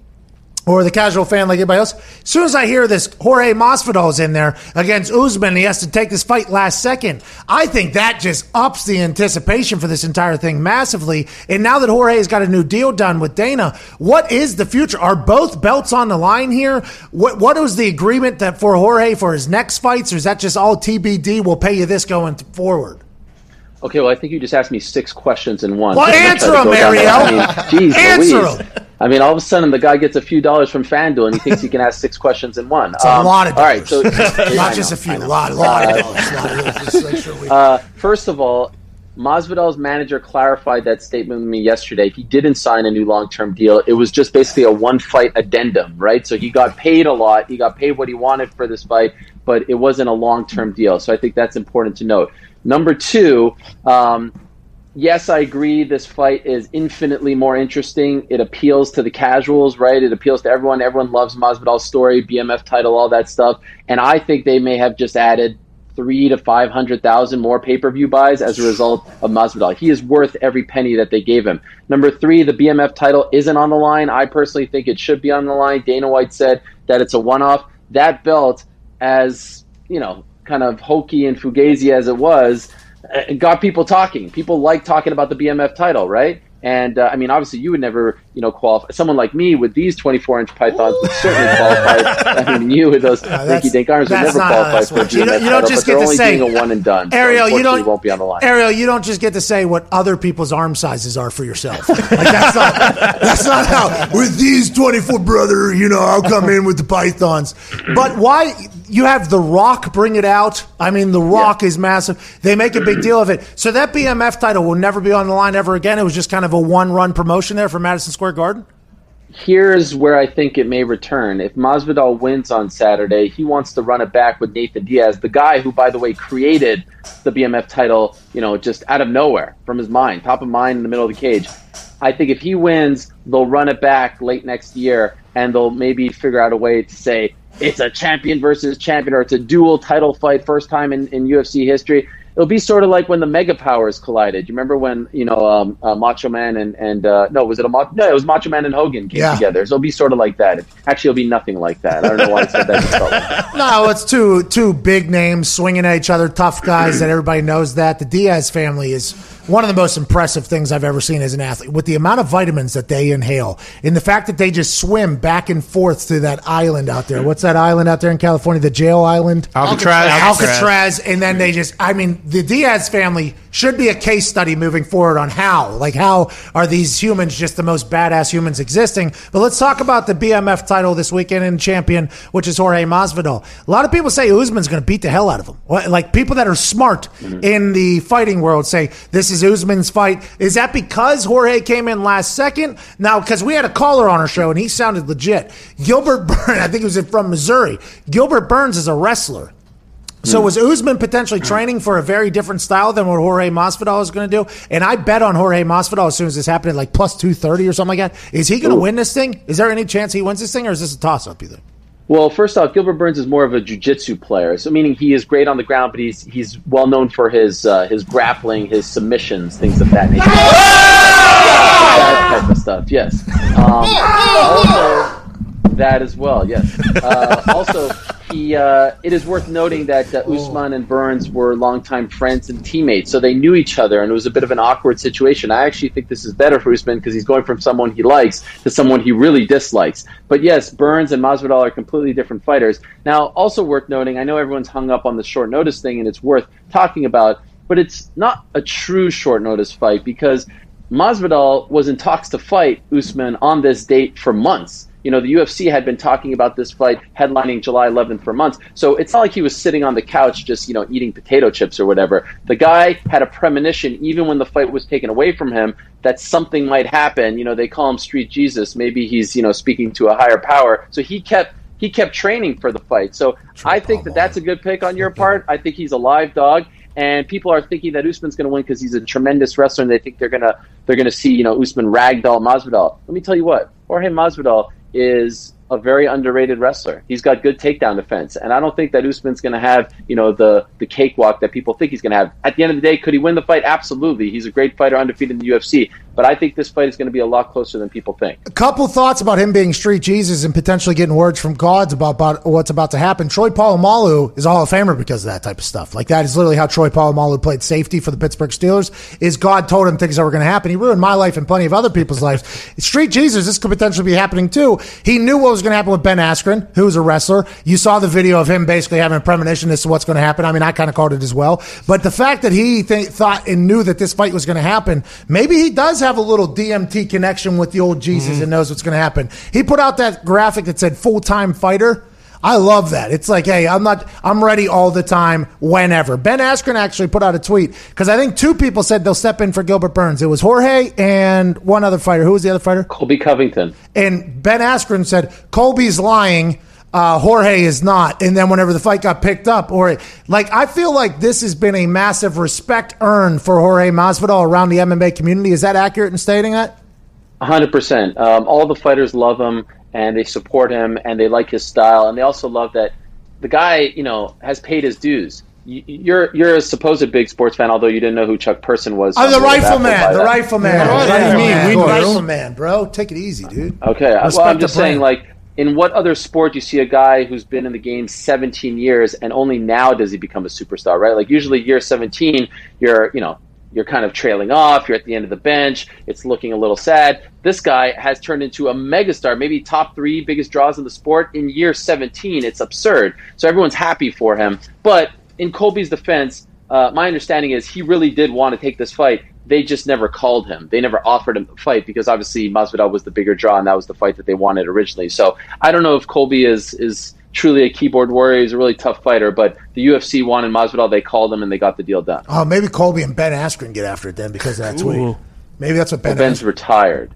or the casual fan like everybody else, as soon as I hear this Jorge Masvidal is in there against Usman, he has to take this fight last second. I think that just ups the anticipation for this entire thing massively. And now that Jorge has got a new deal done with Dana, what is the future? Are both belts on the line here? What what was the agreement that for Jorge for his next fights, or is that just all TBD? We'll pay you this going forward. Okay, well, I think you just asked me six questions in one. Well, answer them, go down Ariel. that. I mean, geez Answer Louise. I mean, all of a sudden the guy gets a few dollars from FanDuel and he thinks he can ask six questions in one. It's a lot of dollars. All right, so Not just a few, a lot, a lot of dollars. Lot of dollars. Just make sure Uh, first of all, Masvidal's manager clarified that statement with me yesterday. He didn't sign a new long-term deal. It was just basically a one-fight addendum, right? So he got paid a lot. He got paid what he wanted for this fight, but it wasn't a long-term deal. So I think that's important to note. Number two, um, yes, I agree. This fight is infinitely more interesting. It appeals to the casuals, right? It appeals to everyone. Everyone loves Masvidal's story, BMF title, all that stuff. And I think they may have just added three to five hundred thousand more pay per view buys as a result of Masvidal. He is worth every penny that they gave him. Number three, the BMF title isn't on the line. I personally think it should be on the line. Dana White said that it's a one off. That belt, as you know, kind of hokey and fugazi as it was, uh, got people talking. People like talking about the BMF title, right? And uh, I mean, obviously, you would never, you know, qualify. Someone like me with these 24 inch pythons would certainly qualify. I mean, you with those that's- Ricky Dink arms would never qualify for a. You don't- you don't title, just get they're to only say- a one and done. so Ariel, you don't won't be on the line. Ariel, you don't just get to say what other people's arm sizes are for yourself. Like that's not that's not how with these twenty four brother. You know, I'll come in with the pythons. But why you have the Rock bring it out? I mean, the Rock is massive. They make a big deal of it. So that BMF title will never be on the line ever again. It was just kind of a one run promotion there for Madison Square Garden. Here's where I think it may return. If Masvidal wins on Saturday, he wants to run it back with Nathan Diaz, the guy who, by the way, created the BMF title, you know, just out of nowhere from his mind, top of mind in the middle of the cage. I think if he wins, they'll run it back late next year and they'll maybe figure out a way to say it's a champion versus champion or it's a dual title fight, first time in, in UFC history. It'll be sort of like when the mega powers collided. You remember when you know um, uh, Macho Man and and uh, no, was it a Ma- no? It was Macho Man and Hogan came Yeah. together. So it'll be sort of like that. Actually, it'll be nothing like that. I don't know why I said that. It felt like that. No, it's two two big names swinging at each other, tough guys that everybody knows that. The Diaz family is one of the most impressive things I've ever seen as an athlete. With the amount of vitamins that they inhale, and the fact that they just swim back and forth to that island out there. What's that island out there in California? The jail island? Alcatraz. Alcatraz, and then they just, I mean, the Diaz family should be a case study moving forward on how, like, how are these humans just the most badass humans existing? But let's talk about the BMF title this weekend and champion, which is Jorge Masvidal. A lot of people say Usman's going to beat the hell out of him. Like, people that are smart mm-hmm. in the fighting world say this is Usman's fight. Is that because Jorge came in last second? Now, because we had a caller on our show and he sounded legit. Gilbert Burns, I think he was from Missouri. Gilbert Burns is a wrestler. So hmm. was Usman potentially hmm. training for a very different style than what Jorge Masvidal is going to do? And I bet on Jorge Masvidal as soon as this happened, like plus two thirty or something like that. Is he going to win this thing? Is there any chance he wins this thing, or is this a toss up? Either. Well, first off, Gilbert Burns is more of a jiu-jitsu player, so meaning he is great on the ground, but he's he's well known for his uh, his grappling, his submissions, things of that nature. that type of stuff. Yes. Um, also, that as well. Yes. Uh, also, he. Uh, it is worth noting that uh, Usman and Burns were longtime friends and teammates, so they knew each other, and it was a bit of an awkward situation. I actually think this is better for Usman because he's going from someone he likes to someone he really dislikes. But yes, Burns and Masvidal are completely different fighters. Now, also worth noting, I know everyone's hung up on the short notice thing, and it's worth talking about, but it's not a true short notice fight because Masvidal was in talks to fight Usman on this date for months. You know, the UFC had been talking about this fight headlining July 11th for months. So it's not like he was sitting on the couch just, you know, eating potato chips or whatever. The guy had a premonition, even when the fight was taken away from him, that something might happen. You know, they call him Street Jesus. Maybe he's, you know, speaking to a higher power. So he kept he kept training for the fight. So I think that that's a good pick on your part. I think he's a live dog and people are thinking that Usman's going to win because he's a tremendous wrestler, and they think they're gonna they're gonna see you know Usman ragdoll Masvidal. Let me tell you what, Jorge Masvidal is a very underrated wrestler. He's got good takedown defense, and I don't think that Usman's going to have you know the the cakewalk that people think he's going to have. At the end of the day, could he win the fight? Absolutely. He's a great fighter, undefeated in the UFC. But I think this fight is going to be a lot closer than people think. A couple thoughts about him being street Jesus and potentially getting words from gods about, about what's about to happen. Troy Polamalu is a Hall of Famer because of that type of stuff. Like that is literally how Troy Polamalu played safety for the Pittsburgh Steelers. Is God told him things that were going to happen. He ruined my life and plenty of other people's lives. Street Jesus, this could potentially be happening too. He knew what was going to happen with Ben Askren, who was a wrestler. You saw the video of him basically having a premonition as to what's going to happen. I mean, I kind of called it as well. But the fact that he th- thought and knew that this fight was going to happen, maybe he does have have a little DMT connection with the old Jesus Mm-hmm. and knows what's going to happen. He put out that graphic that said full time fighter. I love that. It's like, hey, I'm not, I'm ready all the time, whenever. Ben Askren actually put out a tweet because I think two people said they'll step in for Gilbert Burns. It was Jorge and one other fighter. Who was the other fighter? Colby Covington. And Ben Askren said Colby's lying. Uh, Jorge is not. And then whenever the fight got picked up, or like I feel like this has been a massive respect earned for Jorge Masvidal around the MMA community. Is that accurate in stating that? hundred percent. Um, all the fighters love him and they support him and they like his style and they also love that the guy, you know, has paid his dues. You- You're you're a supposed big sports fan, although you didn't know who Chuck Person was. I'm the I'm a little baffled rifleman. The rifleman. The what do you mean? rifleman. We The rifleman, bro. Take it easy, dude. Okay, well, I'm the just saying, like, in what other sport do you see a guy who's been in the game 17 years and only now does he become a superstar, right? Like, usually year 17, you're, you know, you're kind of trailing off. You're at the end of the bench. It's looking a little sad. This guy has turned into a megastar, maybe top three biggest draws in the sport in year 17. It's absurd. So everyone's happy for him. But in Colby's defense, uh, my understanding is he really did want to take this fight. They just never called him. They never offered him the fight because obviously Masvidal was the bigger draw, and that was the fight that they wanted originally. So I don't know if Colby is is truly a keyboard warrior. He's a really tough fighter, but the UFC wanted Masvidal. They called him, and they got the deal done. Oh, maybe Colby and Ben Askren get after it then because of that tweet. Ooh. Maybe that's what Ben. Ben's Askren- retired.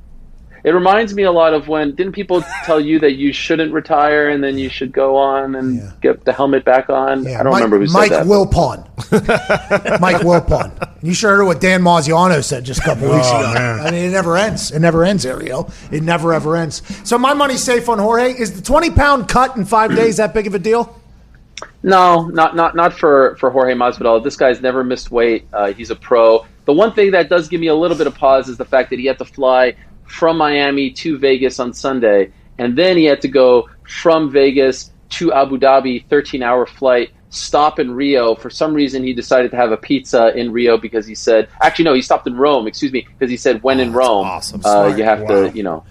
It reminds me a lot of when didn't people tell you that you shouldn't retire and then you should go on and Yeah. get the helmet back on? Yeah, I don't Mike, remember who said Mike that. Wilbon. Mike Wilbon. You sure heard what Dan Graziano said just a couple weeks Oh, ago. man. I mean, it never ends. It never ends, Ariel. It never ever ends. So my money's safe on Jorge. Is the twenty pound cut in five days that big of a deal? No, not not not for for Jorge Masvidal. This guy's never missed weight. Uh, he's a pro. The one thing that does give me a little bit of pause is the fact that he had to fly from Miami to Vegas on Sunday, and then he had to go from Vegas to Abu Dhabi, 13 hour flight, stop in Rio. For some reason, he decided to have a pizza in Rio because he said, actually, no, he stopped in Rome, excuse me, because he said, when in Oh, that's Rome, awesome. uh, you have Wow. to, you know,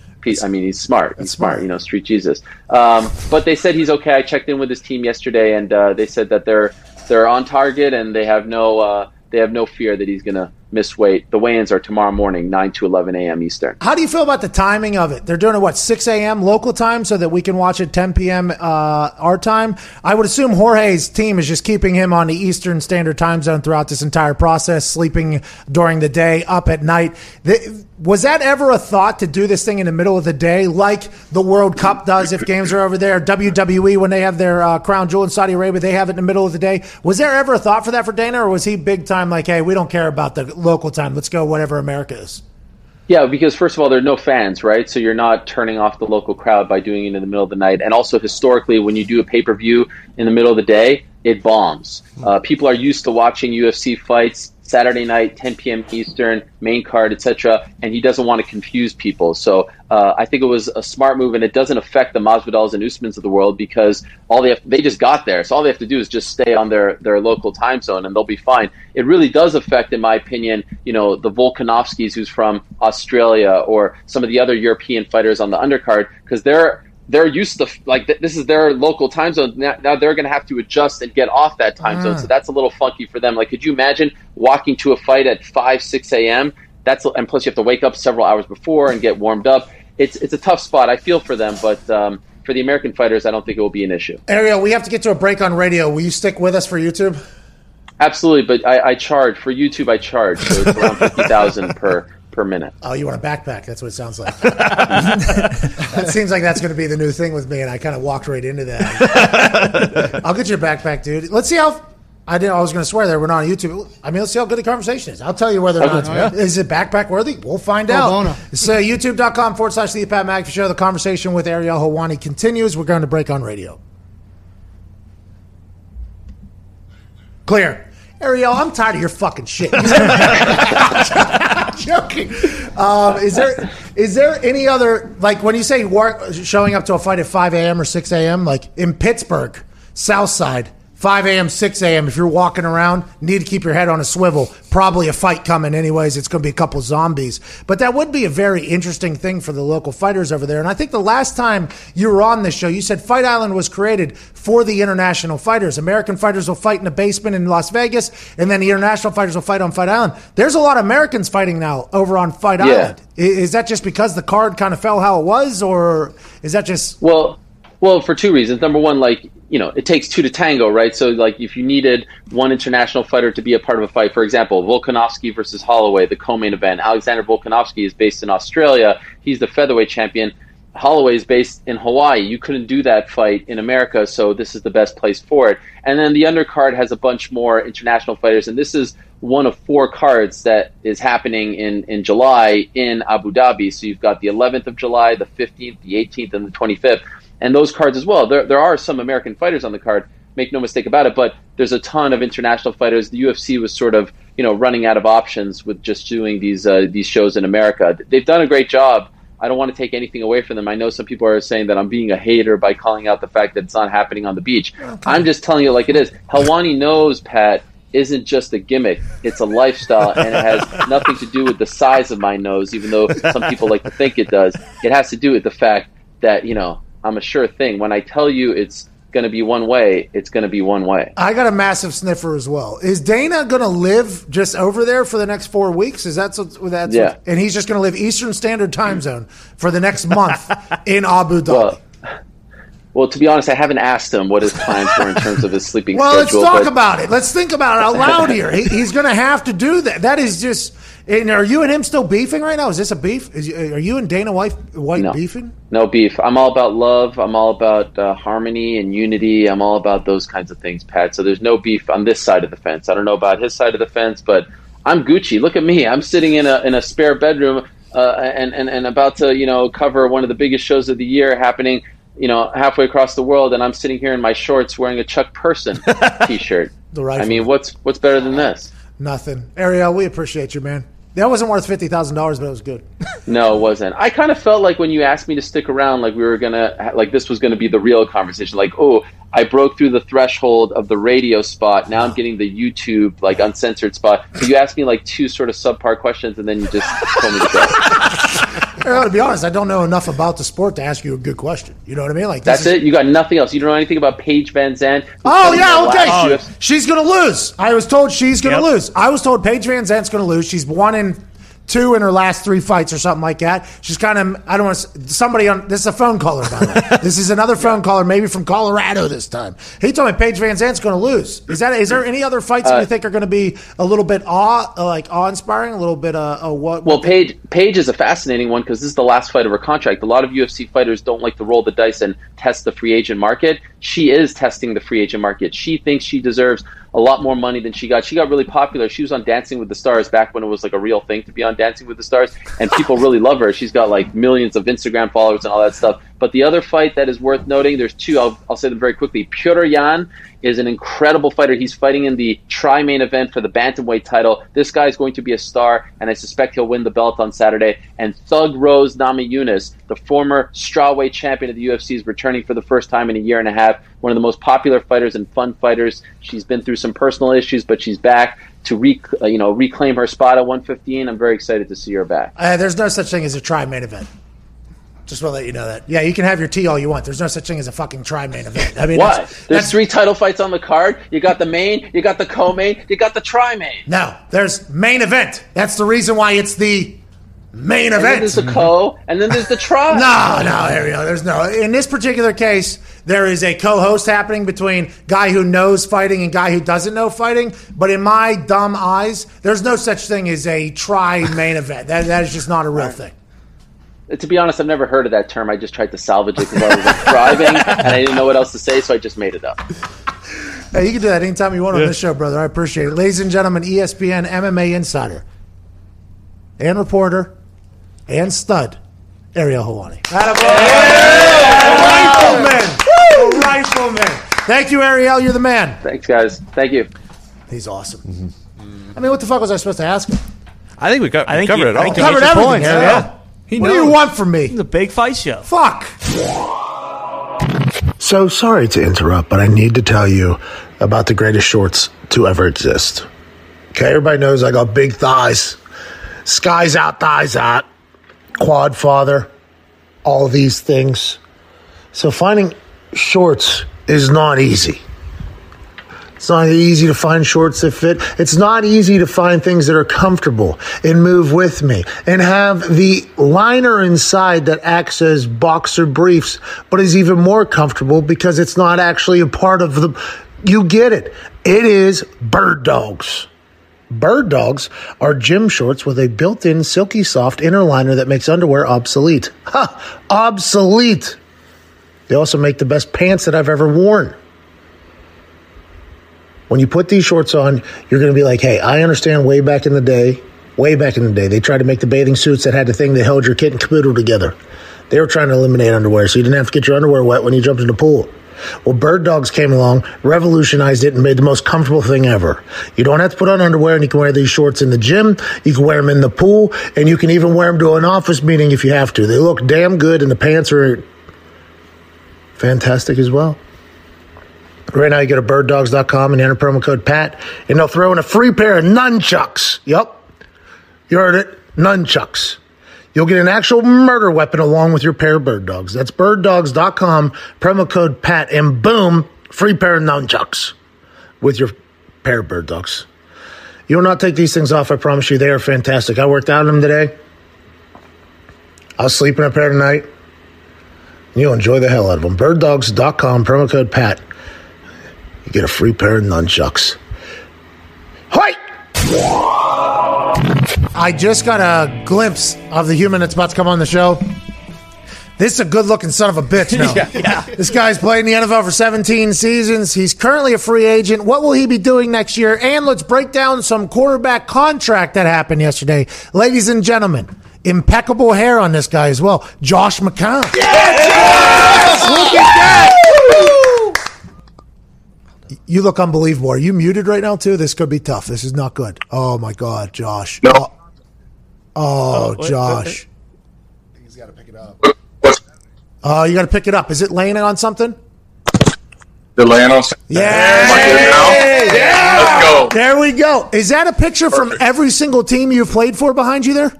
I mean, he's smart. He's smart, smart. you know, street Jesus. Um, but they said he's okay. I checked in with his team yesterday, and uh, they said that they're they're on target and they have no uh, they have no fear that he's going to miss weight. The weigh-ins are tomorrow morning, nine to eleven a.m. Eastern. How do you feel about the timing of it? They're doing it what six a.m. local time so that we can watch it ten p.m. Uh, our time. I would assume Jorge's team is just keeping him on the Eastern Standard Time zone throughout this entire process, sleeping during the day, up at night. The, was that ever a thought to do this thing in the middle of the day, like the World Cup does if games are over there? WWE when they have their uh, crown jewel in Saudi Arabia, they have it in the middle of the day. Was there ever a thought for that for Dana, or was he big time like, hey, we don't care about the local time, let's go whatever America is? Yeah, because first of all, there are no fans, right? So you're not turning off the local crowd by doing it in the middle of the night. And also, historically, when you do a pay per view in the middle of the day, it bombs. Uh, people are used to watching UFC fights Saturday night, 10 p.m. Eastern, main card, etc. And he doesn't want to confuse people. So uh, I think it was a smart move, and it doesn't affect the Masvidals and Usmans of the world because all they have, they just got there. So all they have to do is just stay on their their local time zone, and they'll be fine. It really does affect, in my opinion, you know, the Volkanovskis who's from Australia or some of the other European fighters on the undercard because they're they're used to like th- this is their local time zone. Now, now they're going to have to adjust and get off that time zone. So that's a little funky for them. Like, could you imagine walking to a fight at five, six a.m. That's and plus you have to wake up several hours before and get warmed up. It's it's a tough spot. I feel for them, but um, for the American fighters, I don't think it will be an issue. Ariel, we have to get to a break on radio. Will you stick with us for YouTube? Absolutely, but I, I charge for YouTube. I charge, so it's around fifty thousand per per minute. Oh, you want a backpack? That's what it sounds like. that seems like that's going to be the new thing with me, and I kind of walked right into that. I'll get your backpack, dude. Let's see how. I didn't. I was going to swear that we're not on YouTube. I mean, let's see how good the conversation is. I'll tell you whether or not Okay. is it backpack worthy. We'll find Pro out. bono. So YouTube.com forward slash the Pat McAfee Show. The conversation with Ariel Helwani continues. We're going to break on radio. Clear. Ariel, I'm tired of your fucking shit. joking. Um, is there is there any other like when you say work, showing up to a fight at 5 a.m. or 6 a.m. like in Pittsburgh, South Side, 5 a.m., 6 a.m. If you're walking around, need to keep your head on a swivel. Probably a fight coming, anyways. It's going to be a couple zombies. But that would be a very interesting thing for the local fighters over there. And I think the last time you were on this show, you said Fight Island was created for the international fighters. American fighters will fight in a basement in Las Vegas, and then the international fighters will fight on Fight Island. There's a lot of Americans fighting now over on Fight Yeah. Island. Is that just because the card kind of fell how it was, or is that just Well, well, for two reasons. Number one, like you know, it takes two to tango, right? So, like, if you needed one international fighter to be a part of a fight, for example, Volkanovski versus Holloway, the co-main event. Alexander Volkanovski is based in Australia. He's the featherweight champion. Holloway is based in Hawaii. You couldn't do that fight in America, so this is the best place for it. And then the undercard has a bunch more international fighters, and this is one of four cards that is happening in, in July in Abu Dhabi. So you've got the 11th of July, the 15th, the 18th, and the 25th. And those cards as well. There, there are some American fighters on the card, make no mistake about it, but there's a ton of international fighters. The UFC was sort of, you know, running out of options with just doing these uh, these shows in America. They've done a great job. I don't want to take anything away from them. I know some people are saying that I'm being a hater by calling out the fact that it's not happening on the beach. I'm just telling you like it is. Helwani knows, Pat, isn't just a gimmick. It's a lifestyle, and it has nothing to do with the size of my nose, even though some people like to think it does. It has to do with the fact that, you know, I'm a sure thing. When I tell you it's going to be one way, it's going to be one way. I got a massive sniffer as well. Is Dana going to live just over there for the next four weeks? Is that what that's Yeah. what- and he's just going to live Eastern Standard Time Zone for the next month in Abu Dhabi. Well, well, to be honest, I haven't asked him what his plans were in terms of his sleeping schedule. Well, let's talk but- about it. Let's think about it out loud here. He, he's going to have to do that. That is just. And are you and him still beefing right now? Is this a beef? Is, are you and Dana White, White No. beefing? No beef. I'm all about love. I'm all about uh, harmony and unity. I'm all about those kinds of things, Pat. So there's no beef on this side of the fence. I don't know about his side of the fence, but I'm Gucci. Look at me. I'm sitting in a in a spare bedroom uh, and, and and about to you know cover one of the biggest shows of the year happening. You know, halfway across the world, and I'm sitting here in my shorts wearing a Chuck Person T-shirt. The rifle. I mean, what's what's better than this? Nothing. Ariel, we appreciate you, man. That wasn't worth fifty thousand dollars, but it was good. No, it wasn't. I kind of felt like when you asked me to stick around, like we were gonna, like this was gonna be the real conversation. Like, oh, I broke through the threshold of the radio spot. Now I'm getting the YouTube like uncensored spot. So you asked me like two sort of subpar questions, and then you just told me to go. Ariel, to be honest, I don't know enough about the sport to ask you a good question. You know what I mean? Like That's is- it. You got nothing else. You don't know anything about Paige Van Zant. Oh yeah, okay. last She's gonna lose. I was told she's gonna Yep. lose. I was told Paige Van Zant's gonna lose. She's one in two in her last three fights or something like that. She's kind of I don't want to. Somebody on this is a phone caller by the way. this is another phone caller, maybe from Colorado this time. He told me Paige Van Zant's gonna lose. Is that is there any other fights that you think are gonna be a little bit awe uh, like awe inspiring? A little bit uh, uh what? Well, what- Paige, Paige is a fascinating one because this is the last fight of her contract. A lot of UFC fighters don't like to roll the dice and test the free agent market. She is testing the free agent market. She thinks she deserves a lot more money than she got. She got really popular. She was on Dancing with the Stars back when it was like a real thing to be on Dancing with the Stars, and people really love her. She's got like millions of Instagram followers and all that stuff. But the other fight that is worth noting, there's two. I'll, I'll say them very quickly. Petr Yan is an incredible fighter. He's fighting in the tri-main event for the bantamweight title. This guy is going to be a star, and I suspect he'll win the belt on Saturday. And Thug Rose Namajunas, the former strawweight champion of the UFC, is returning for the first time in a year and a half. One of the most popular fighters and fun fighters. She's been through some personal issues, but she's back to re, uh, you know reclaim her spot at 115. I'm very excited to see her back. Uh, there's no such thing as a tri main event. Just want to let you know that. Yeah, you can have your tea all you want. There's no such thing as a fucking try main event. I mean, Why? that's- There's that's- three title fights on the card. You got the main, you got the co-main, you got the tri-main. No, there's main event. That's the reason why it's the main And then event. there's the co, and then there's the tri. No, no, there's no. In this particular case, there is a co-host happening between guy who knows fighting and guy who doesn't know fighting. But in my dumb eyes, there's no such thing as a try main event. That that is just not a real thing. To be honest, I've never heard of that term. I just tried to salvage it because I was like, driving and I didn't know what else to say, so I just made it up. Hey, you can do that anytime you want on this show, brother. I appreciate it. Ladies and gentlemen, ESPN MMA insider and reporter and stud, Ariel Helwani. Rifleman! A rifleman! Thank you, Ariel. You're the man. Thanks, guys. Thank you. He's awesome. I mean, what the fuck was I supposed to ask him? I think we, co- I think covered you- it I think you Covered made everything, points, Ariel. yeah. He What do you want from me? It's a big fight show. Fuck. So sorry to interrupt, but I need to tell you about the greatest shorts to ever exist. Okay, everybody knows I got big thighs. Skies out, thighs out. Quad father. All these things. So finding shorts is not easy. It's not easy to find shorts that fit. It's not easy to find things that are comfortable and move with me and have the liner inside that acts as boxer briefs, but is even more comfortable because it's not actually a part of the. You get it. It is bird dogs. Bird dogs are gym shorts with a built in silky soft inner liner that makes underwear obsolete. Ha! Obsolete! They also make the best pants that I've ever worn. When you put these shorts on, you're going to be like, hey, I understand way back in the day, way back in the day, they tried to make the bathing suits that had the thing that held your kit and caboodle together. They were trying to eliminate underwear so you didn't have to get your underwear wet when you jumped in the pool. Well, Bird Dogs came along, revolutionized it, and made the most comfortable thing ever. You don't have to put on underwear, and you can wear these shorts in the gym. You can wear them in the pool, and you can even wear them to an office meeting if you have to. They look damn good, and the pants are fantastic as well. Right now, you go to birddogs.com and enter promo code PAT, and they'll throw in a free pair of nunchucks. Yep. You heard it. Nunchucks. You'll get an actual murder weapon along with your pair of bird dogs. That's birddogs.com, promo code PAT, and boom, free pair of nunchucks with your pair of bird dogs. You will not take these things off, I promise you. They are fantastic. I worked out in them today. I'll sleep in a pair tonight. You'll enjoy the hell out of them. Birddogs.com, promo code PAT. You get a free pair of nunchucks. Hi! I just got a glimpse of the human that's about to come on the show. This is a good looking son of a bitch now. Yeah, yeah. This guy's played in the NFL for 17 seasons. He's currently a free agent. What will he be doing next year? And let's break down some quarterback contract that happened yesterday. Ladies and gentlemen, impeccable hair on this guy as well. Josh McCown. Yes! Look at that. You look unbelievable. Are you muted right now too? This could be tough. This is not good. Oh my God, Josh. No. Oh, oh, oh wait, Josh. What's Oh, uh, you got to pick it up. Is it laying on something? the land on? Yeah. Am I good now? Yeah. Let's go. There we go. Is that a picture from every single team you've played for behind you there?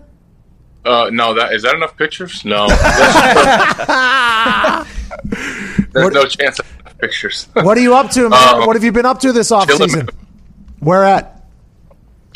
Uh, no, that is that enough pictures? No, there's What- no chance of pictures. What are you up to, man? Um, what have you been up to this offseason? chilling. Where at?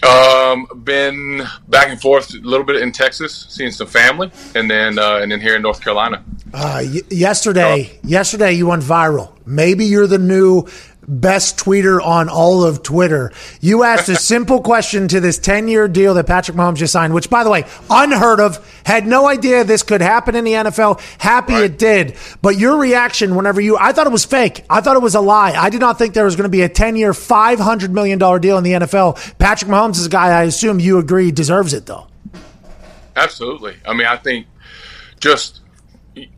um, been back and forth a little bit in Texas, seeing some family, and then uh, and then here in North Carolina. Uh, y- yesterday, yesterday you went viral. Maybe you're the new best tweeter on all of Twitter. You asked a simple question to this 10 year deal that Patrick Mahomes just signed, which, by the way, unheard of. Had no idea this could happen in the NFL. Happy Right. it did. But your reaction whenever you, I thought it was fake. I thought it was a lie. I did not think there was going to be a 10 year, $500 million deal in the NFL. Patrick Mahomes is a guy I assume you agree deserves it, though. Absolutely. I mean, I think just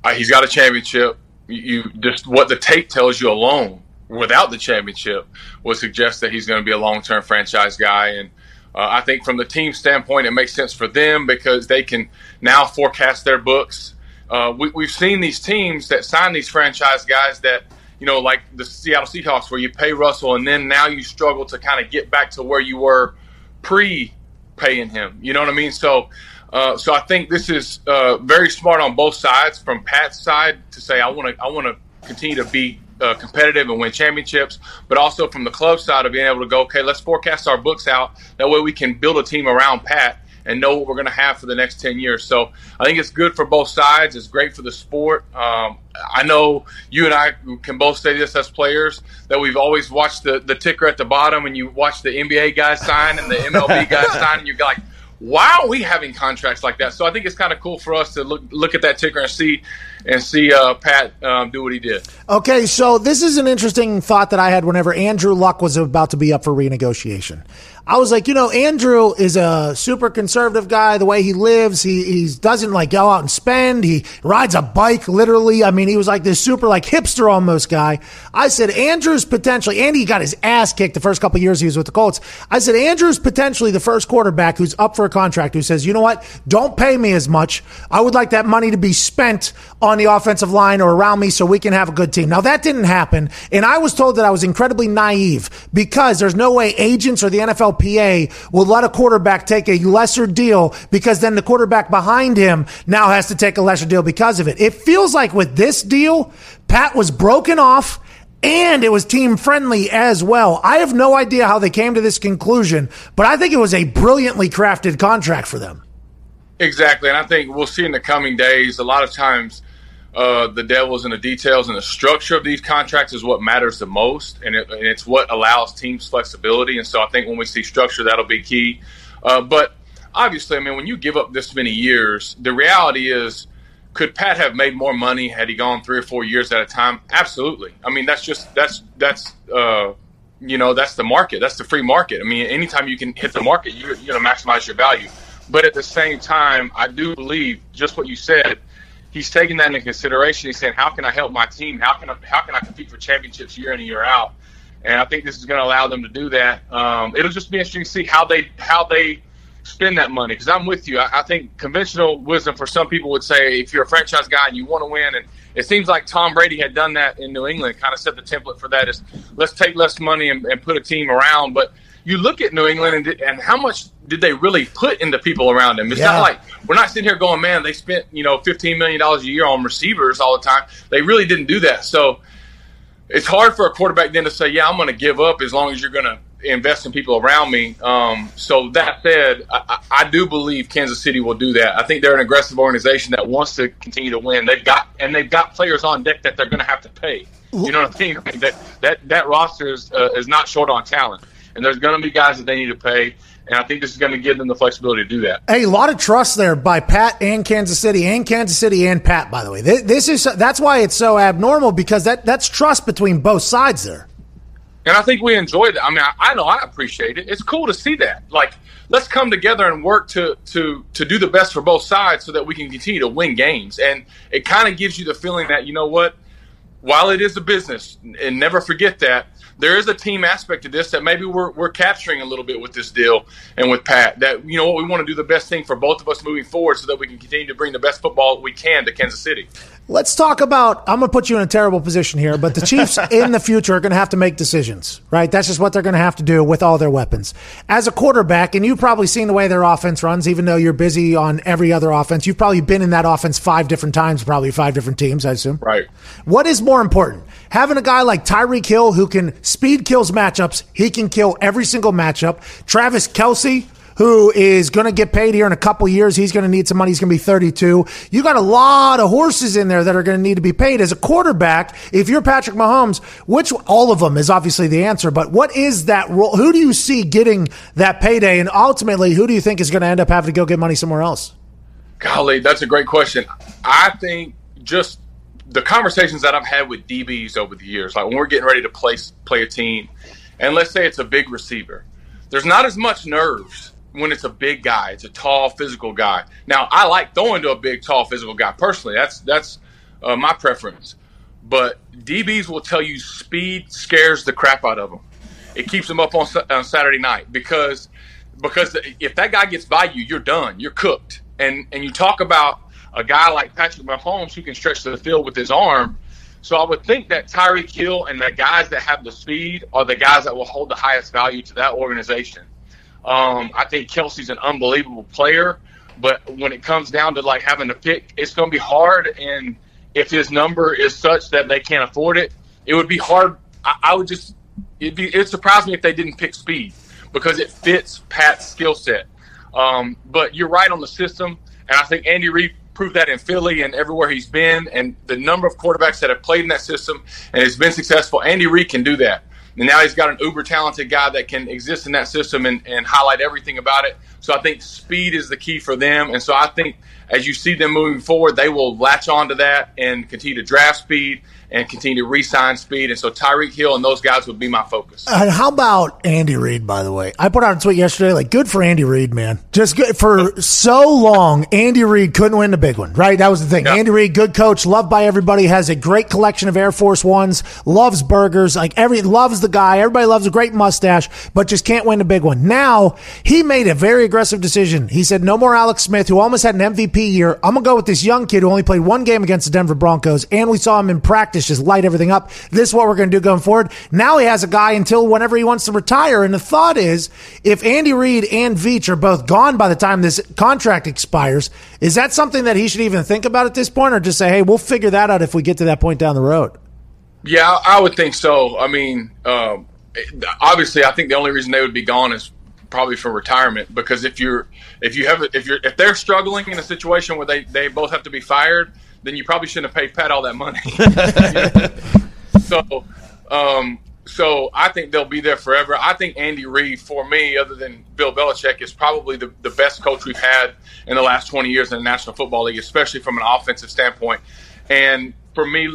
uh, he's got a championship. You you- just what the tape tells you alone, without the championship, would suggest that he's going to be a long term franchise guy. And uh, I think from the team standpoint, it makes sense for them because they can now forecast their books. Uh, we, we've seen these teams that sign these franchise guys that you know, like the Seattle Seahawks, where you pay Russell and then now you struggle to kind of get back to where you were pre paying him. You know what I mean? So, uh, so I think this is uh, very smart on both sides. From Pat's side to say, I want to, I want to continue to be uh, competitive and win championships, but also from the club side of being able to go, okay, let's forecast our books out. That way, we can build a team around Pat and know what we're going to have for the next 10 years. So I think it's good for both sides. It's great for the sport. Um, I know you and I can both say this as players that we've always watched the, the ticker at the bottom and you watch the NBA guys sign and the MLB guys sign and you're like, why are we having contracts like that? So I think it's kind of cool for us to look look at that ticker and see and see uh, Pat um, do what he did. Okay, so this is an interesting thought that I had whenever Andrew Luck was about to be up for renegotiation. I was like, you know, Andrew is a super conservative guy. The way he lives, he he doesn't like go out and spend. He rides a bike, literally. I mean, he was like this super like hipster almost guy. I said Andrew's potentially. Andy got his ass kicked the first couple years he was with the Colts. I said Andrew's potentially the first quarterback who's up for a contract who says, you know what, don't pay me as much. I would like that money to be spent on the offensive line or around me so we can have a good team. Now that didn't happen, and I was told that I was incredibly naive because there's no way agents or the NFLPA will let a quarterback take a lesser deal because then the quarterback behind him now has to take a lesser deal because of it. It feels like with this deal, Pat was broken off and it was team friendly as well. I have no idea how they came to this conclusion, but I think it was a brilliantly crafted contract for them. Exactly, and I think we'll see in the coming days. A lot of times, uh, the devil's in the details, and the structure of these contracts is what matters the most, and, it, and, it's what allows teams flexibility. And so, I think when we see structure, that'll be key. Uh, but obviously, I mean, when you give up this many years, the reality is, could Pat have made more money had he gone three or four years at a time? Absolutely. I mean, that's just that's that's uh, you know that's the market. That's the free market. I mean, anytime you can hit the market, you're going to maximize your value. But at the same time, I do believe just what you said. He's taking that into consideration. He's saying, "How can I help my team? How can I how can I compete for championships year in and year out?" And I think this is going to allow them to do that. Um, it'll just be interesting to see how they how they spend that money. Because I'm with you. I, I think conventional wisdom for some people would say, if you're a franchise guy and you want to win, and it seems like Tom Brady had done that in New England, kind of set the template for that. Is let's take less money and, and put a team around, but you look at New England and, and how much did they really put into people around them? It's yeah. not like we're not sitting here going, man, they spent you know fifteen million dollars a year on receivers all the time. They really didn't do that. So it's hard for a quarterback then to say, yeah, I'm going to give up as long as you're going to invest in people around me. Um, so that said, I, I, do believe Kansas City will do that. I think they're an aggressive organization that wants to continue to win. They've got and they've got players on deck that they're going to have to pay. You know what I mean? that that that roster is uh, is not short on talent and there's going to be guys that they need to pay. And I think this is going to give them the flexibility to do that. Hey, a lot of trust there by Pat and Kansas City, and Kansas City and Pat. By the way, this is that's why it's so abnormal because that that's trust between both sides there. And I think we enjoyed it. I mean, I, I know I appreciate it. It's cool to see that. Like, let's come together and work to to to do the best for both sides so that we can continue to win games. And it kind of gives you the feeling that you know what, while it is a business, and never forget that there is a team aspect to this that maybe we're, we're capturing a little bit with this deal and with Pat. That you know what we want to do the best thing for both of us moving forward, so that we can continue to bring the best football we can to Kansas City. Let's talk about. I'm going to put you in a terrible position here, but the Chiefs in the future are going to have to make decisions, right? That's just what they're going to have to do with all their weapons. As a quarterback, and you've probably seen the way their offense runs, even though you're busy on every other offense. You've probably been in that offense five different times, probably five different teams, I assume. Right. What is more important? Having a guy like Tyreek Hill who can speed kills matchups, he can kill every single matchup. Travis Kelce, who is going to get paid here in a couple years. He's going to need some money. He's going to be 32. You got a lot of horses in there that are going to need to be paid as a quarterback. If you're Patrick Mahomes, which all of them is obviously the answer, but what is that role? Who do you see getting that payday? And ultimately, who do you think is going to end up having to go get money somewhere else? Golly, that's a great question. I think just the conversations that I've had with DBs over the years, like when we're getting ready to play play a team, and let's say it's a big receiver, there's not as much nerves when it's a big guy. It's a tall, physical guy. Now, I like throwing to a big, tall, physical guy personally. That's that's uh, my preference. But DBs will tell you speed scares the crap out of them. It keeps them up on, on Saturday night because because if that guy gets by you, you're done. You're cooked. And and you talk about a guy like Patrick Mahomes who can stretch the field with his arm. So I would think that Tyreek Hill and the guys that have the speed are the guys that will hold the highest value to that organization. Um, I think Kelce's an unbelievable player, but when it comes down to like having to pick, it's going to be hard. And if his number is such that they can't afford it, it would be hard. I, I would just it'd be it surprised me if they didn't pick speed because it fits Pat's skill set. Um, but you're right on the system, and I think Andy Reid proved that in Philly and everywhere he's been, and the number of quarterbacks that have played in that system and has been successful. Andy Reid can do that. And now he's got an uber talented guy that can exist in that system and, and highlight everything about it. So I think speed is the key for them. And so I think as you see them moving forward, they will latch on to that and continue to draft speed and continue to re-sign speed. And so Tyreek Hill and those guys would be my focus. And how about Andy Reid? By the way, I put out a tweet yesterday. Like, good for Andy Reid, man. Just good for so long. Andy Reid couldn't win the big one, right? That was the thing. Yeah. Andy Reid, good coach, loved by everybody, has a great collection of Air Force Ones, loves burgers, like every loves the guy. Everybody loves a great mustache, but just can't win the big one. Now he made a very aggressive decision. He said, "No more Alex Smith, who almost had an MVP year. I'm gonna go with this young kid who only played one game against the Denver Broncos, and we saw him in practice just light everything up. This is what we're going to do going forward. Now he has a guy until whenever he wants to retire. And the thought is, if Andy Reid and Veach are both gone by the time this contract expires, is that something that he should even think about at this point, or just say, hey, we'll figure that out if we get to that point down the road? Yeah, I I would think so. I mean, um, obviously, I think the only reason they would be gone is probably for retirement because if you're if you have if you're if they're struggling in a situation where they they both have to be fired, then you probably shouldn't have paid Pat all that money. so, um, so I think they'll be there forever. I think Andy Reid, for me, other than Bill Belichick, is probably the, the best coach we've had in the last 20 years in the National Football League, especially from an offensive standpoint. And for me,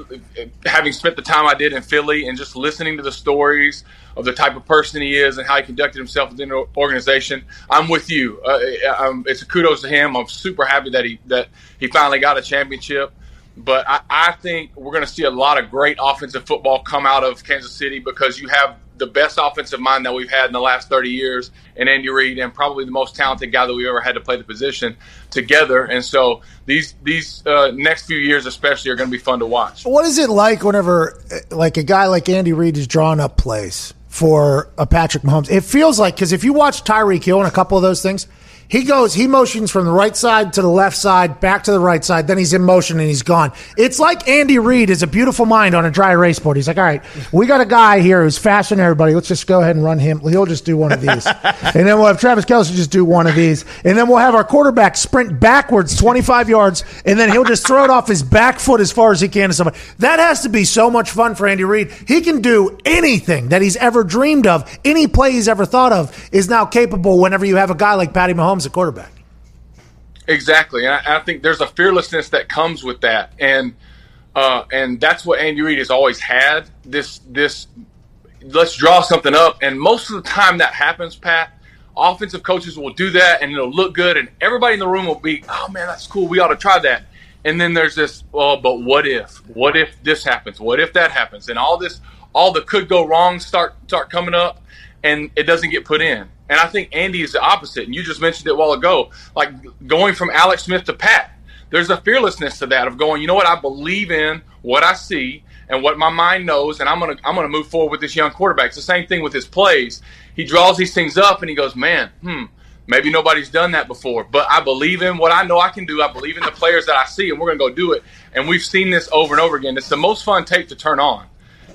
having spent the time I did in Philly and just listening to the stories of the type of person he is and how he conducted himself within the organization, I'm with you. Uh, I'm, it's a kudos to him. I'm super happy that he that he finally got a championship. But I, I think we're going to see a lot of great offensive football come out of Kansas City because you have the best offensive mind that we've had in the last 30 years and Andy Reid and probably the most talented guy that we ever had to play the position together. And so these these uh, next few years especially are going to be fun to watch. What is it like whenever, uh, like a guy like Andy Reid is drawing up plays for a Patrick Mahomes? It feels like because if you watch Tyreek Hill and a couple of those things, he goes, he motions from the right side to the left side, back to the right side, then he's in motion and he's gone. It's like Andy Reid is a beautiful mind on a dry erase board. He's like, all right, we got a guy here who's faster than everybody. Let's just go ahead and run him. He'll just do one of these. and then we'll have Travis Kelce just do one of these. And then we'll have our quarterback sprint backwards 25 yards, and then he'll just throw it off his back foot as far as he can to somebody. That has to be so much fun for Andy Reid. He can do anything that he's ever dreamed of. Any play he's ever thought of is now capable whenever you have a guy like Patty Mahomes at quarterback. Exactly, and I, I think there's a fearlessness that comes with that, and uh, and that's what Andy Reid has always had. This this let's draw something up, and most of the time that happens, Pat. Offensive coaches will do that, and it'll look good, and everybody in the room will be, "Oh man, that's cool. We ought to try that." And then there's this, "Well, but what if? What if this happens? What if that happens?" And all this, all the could go wrong start start coming up, and it doesn't get put in. And I think Andy is the opposite. And you just mentioned it a while ago, like going from Alex Smith to Pat. There's a fearlessness to that of going, you know what, I believe in what I see and what my mind knows, and I'm gonna I'm gonna move forward with this young quarterback. It's the same thing with his plays. He draws these things up and he goes, Man, hmm, maybe nobody's done that before. But I believe in what I know I can do. I believe in the players that I see, and we're gonna go do it. And we've seen this over and over again. It's the most fun tape to turn on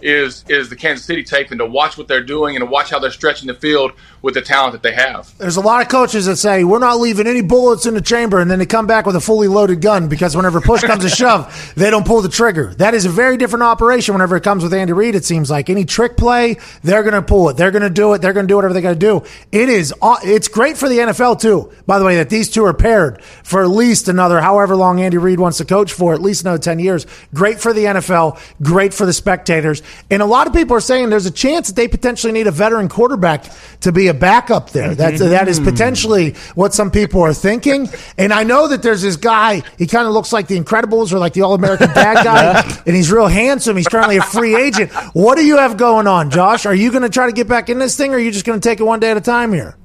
is is the Kansas City tape and to watch what they're doing and to watch how they're stretching the field with the talent that they have. There's a lot of coaches that say we're not leaving any bullets in the chamber, and then they come back with a fully loaded gun because whenever push comes to shove, they don't pull the trigger. That is a very different operation. Whenever it comes with Andy Reid, it seems like any trick play, they're going to pull it. They're going to do it. They're going to do whatever they got to do. It is. It's great for the NFL too. By the way, that these two are paired for at least another however long Andy Reid wants to coach for, at least another ten years. Great for the NFL. Great for the spectators. And a lot of people are saying there's a chance that they potentially need a veteran quarterback to be a backup there. That's that is potentially what some people are thinking. And I know that there's this guy. He kind of looks like the Incredibles or like the All American Dad guy, and he's real handsome. He's currently a free agent. What do you have going on, Josh? Are you going to try to get back in this thing, or are you just going to take it one day at a time here?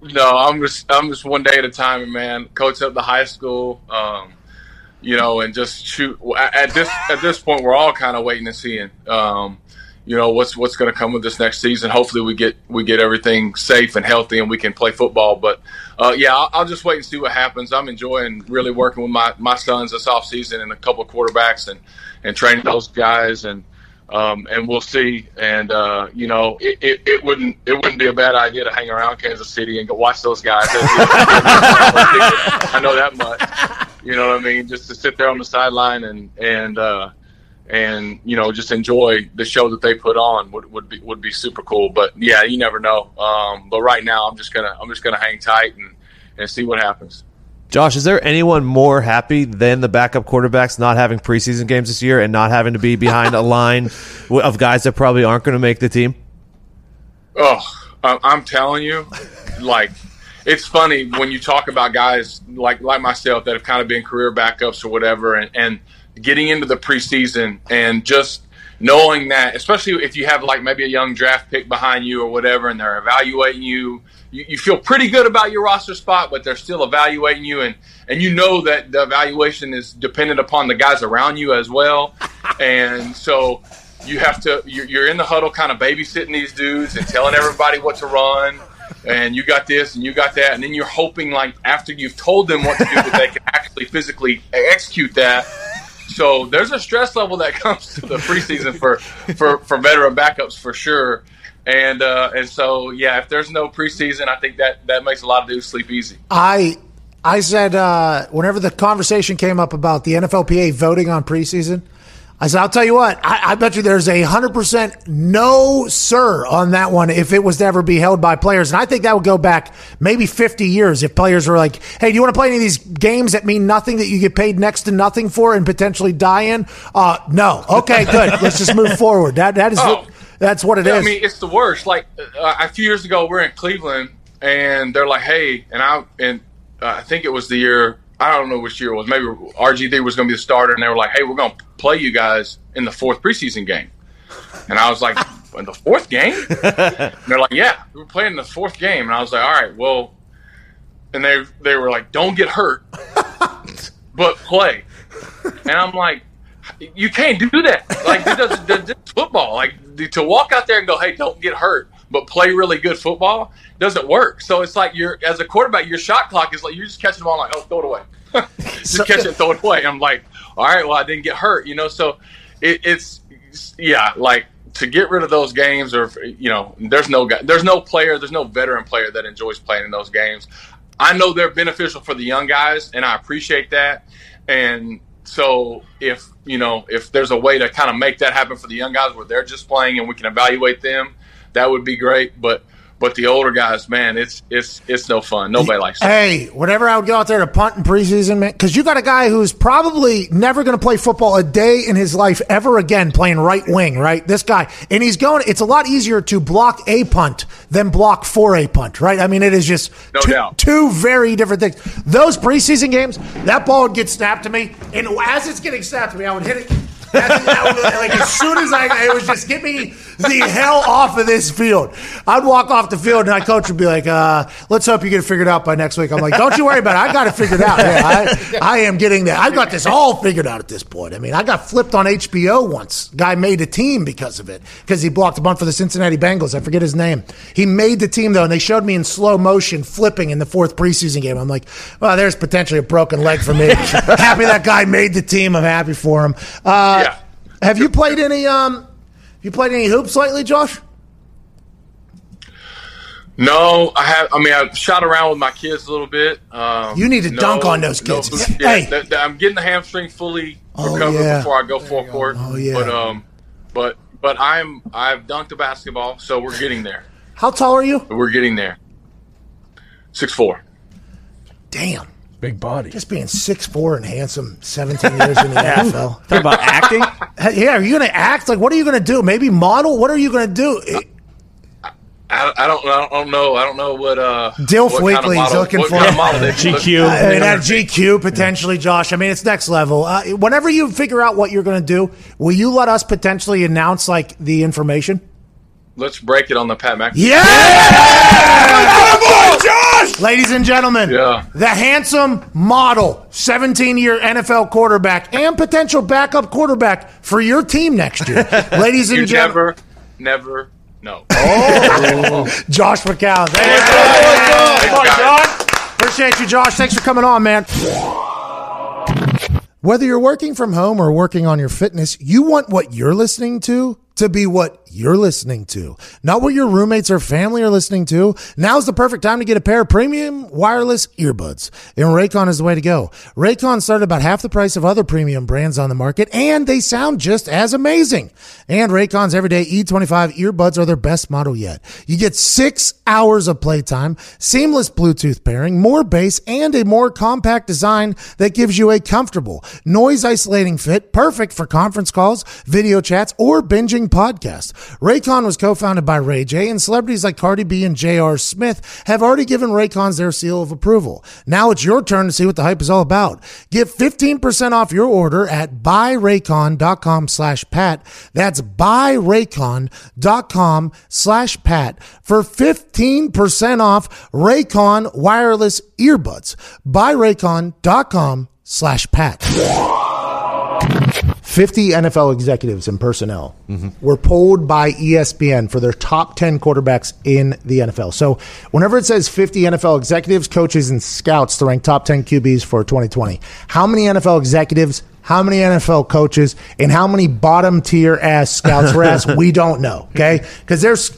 No, I'm just I'm just one day at a time, man. Coach up the high school, um, you know, and just shoot. At this at this point, we're all kind of waiting and seeing, um, you know, what's what's going to come with this next season. Hopefully, we get we get everything safe and healthy, and we can play football. But uh, yeah, I'll, I'll, just wait and see what happens. I'm enjoying really working with my my sons this off season and a couple of quarterbacks and and training those guys and. Um, and we'll see. And uh, you know, it, it, it, wouldn't it wouldn't be a bad idea to hang around Kansas City and go watch those guys. I know that much. You know what I mean? Just to sit there on the sideline and and uh, and you know just enjoy the show that they put on would, would be would be super cool. But yeah, you never know. Um, but right now, I'm just gonna I'm just gonna hang tight and and see what happens. Josh, is there anyone more happy than the backup quarterbacks not having preseason games this year and not having to be behind a line of guys that probably aren't going to make the team? Oh, I'm telling you, like it's funny when you talk about guys like like myself that have kind of been career backups or whatever, and, and getting into the preseason and just knowing that, especially if you have like maybe a young draft pick behind you or whatever, and they're evaluating you, you, you feel pretty good about your roster spot, but they're still evaluating you, and and you know that the evaluation is dependent upon the guys around you as well, and so you have to you're, you're in the huddle kind of babysitting these dudes and telling everybody what to run and you got this and you got that and then you're hoping like after you've told them what to do that they can actually physically execute that. So there's a stress level that comes to the preseason for for for veteran backups for sure. And uh and so yeah if there's no preseason i think that that makes a lot of dudes sleep easy. I I said uh, whenever the conversation came up about the NFLPA voting on preseason, I said I'll tell you what I, I bet you there's a hundred percent no sir on that one if it was to ever be held by players, and I think that would go back maybe 50 years if players were like, hey, do you want to play any of these games that mean nothing that you get paid next to nothing for and potentially die in? Uh, no. Okay, good. Let's just move forward. That that is Oh. that's what it is. I mean, it's the worst. Like uh, a few years ago, we're in Cleveland, and they're like, "Hey," and I and uh, I think it was the year. I don't know which year it was. Maybe RG3 was going to be the starter, and they were like, "Hey, we're going to play you guys in the fourth preseason game." And I was like, "In the fourth game?" and they're like, "Yeah, we're playing the fourth game." And I was like, "All right, well," and they they were like, "Don't get hurt, but play." And I'm like, you can't do that. Like this, this football. Like to walk out there and go, "Hey, don't get hurt," but play really good football doesn't work. So it's like you're as a quarterback, your shot clock is like you're just catching the ball like, "Oh, throw it away." just catch it, throw it away. I'm like, all right, well, I didn't get hurt, you know. So it, it's yeah, like to get rid of those games, or you know, there's no guy, there's no player, there's no veteran player that enjoys playing in those games. I know they're beneficial for the young guys, and I appreciate that. And so if you know if there's a way to kind of make that happen for the young guys where they're just playing and we can evaluate them, that would be great. But but the older guys, man, it's it's it's no fun. Nobody likes it. Hey, whenever I would go out there to punt in preseason, man, because you got a guy who's probably never going to play football a day in his life ever again playing right wing, right? This guy. And he's going, it's a lot easier to block a punt than block for a punt, right? I mean, it is just No two, doubt. two very different things. Those preseason games, that ball would get snapped to me. And as it's getting snapped to me, I would hit it. Like as soon as I, it was just get me the hell off of this field. I'd walk off the field and my coach would be like, uh, "Let's hope you get it figured out by next week." I'm like, "Don't you worry about it. I got it figured out. Yeah, I, I am getting that. I got this all figured out at this point. I mean, I got flipped on HBO once. Guy made a team because of it because he blocked a bunt for the Cincinnati Bengals. I forget his name. He made the team though, and they showed me in slow motion flipping in the fourth preseason game. I'm like, "Well, there's potentially a broken leg for me." happy that guy made the team. I'm happy for him. Uh. Have you played any? Um, you played any hoops lately, Josh? No, I have. I mean, I shot around with my kids a little bit. Um, You need to no- dunk on those kids. boots yet. Hey. Th- th- I'm getting the hamstring fully Oh, recovered yeah. before I go full court. Oh, yeah. But um, but but I'm I've dunked a basketball, so we're getting there. How tall are you? We're getting there. Six four. Damn. Big body. Just being six four and handsome, seventeen years in the NFL. Talk about acting. Yeah, are you going to act? Like, what are you going to do? Maybe model? What are you going to do? I, I don't I don't know I don't know what uh Dilf what Weekly's model, looking what for- kind of model they can GQ. I mean, at GQ potentially, Josh. I mean, it's next level. Uh, whenever you figure out what you're going to do, will you let us potentially announce like the information? Let's break it on the Pat McAfee. Yeah, Josh. Ladies and gentlemen, Yeah. the handsome model, 17 year NFL quarterback and potential backup quarterback for your team next year. Ladies and gentlemen, never never know. Oh. Josh McCown. Thank you. Thanks, guys. Appreciate you, Josh. Thanks for coming on, man. Whether you're working from home or working on your fitness, you want what you're listening to to be what you're listening to, not what your roommates or family are listening to. Now's the perfect time to get a pair of premium wireless earbuds. And Raycon is the way to go. Raycon started about half the price of other premium brands on the market, and they sound just as amazing. And Raycon's everyday E25 earbuds are their best model yet. You get six hours of playtime, seamless Bluetooth pairing, more bass, and a more compact design that gives you a comfortable, noise isolating fit, perfect for conference calls, video chats, or binging podcasts. Raycon was co-founded by Ray J, and celebrities like Cardi B and J.R. Smith have already given Raycons their seal of approval. Now it's your turn to see what the hype is all about. Get 15% off your order at buyraycon.com slash pat. That's buyraycon.com slash pat for 15% off Raycon wireless earbuds. Buyraycon.com slash pat. 50 NFL executives and personnel were polled by ESPN for their top 10 quarterbacks in the NFL. So, whenever it says 50 NFL executives, coaches, and scouts to rank top 10 QBs for 2020, how many NFL executives, how many NFL coaches, and how many bottom tier ass scouts were asked? we don't know, okay? Because there's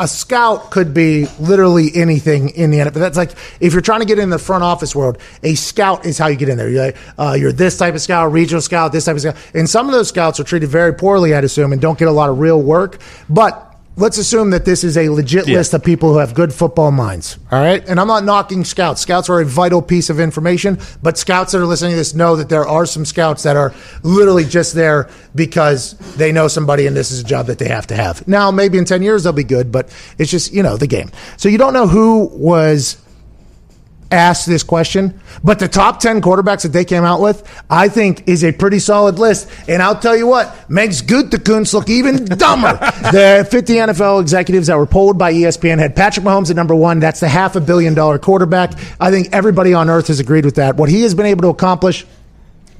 a scout could be literally anything in the NFL. That's like if you're trying to get in the front office world, a scout is how you get in there. You're like, uh, you're this type of scout, regional scout, this type of scout, and some of those scouts are treated very poorly, I'd assume, and don't get a lot of real work. But let's assume that this is a legit Yeah. list of people who have good football minds. All right, and I'm not knocking scouts. Scouts are a vital piece of information, but scouts that are listening to this know that there are some scouts that are literally just there because they know somebody and this is a job that they have to have. Now, maybe in 10 years they'll be good, but it's just, you know, the game. So you don't know who was asked this question, but the top 10 quarterbacks that they came out with, I think is a pretty solid list. And I'll tell you what, makes Gutekunst look even dumber. the 50 NFL executives that were polled by ESPN had Patrick Mahomes at number one. That's the half a billion dollar quarterback. I think everybody on earth has agreed with that. What he has been able to accomplish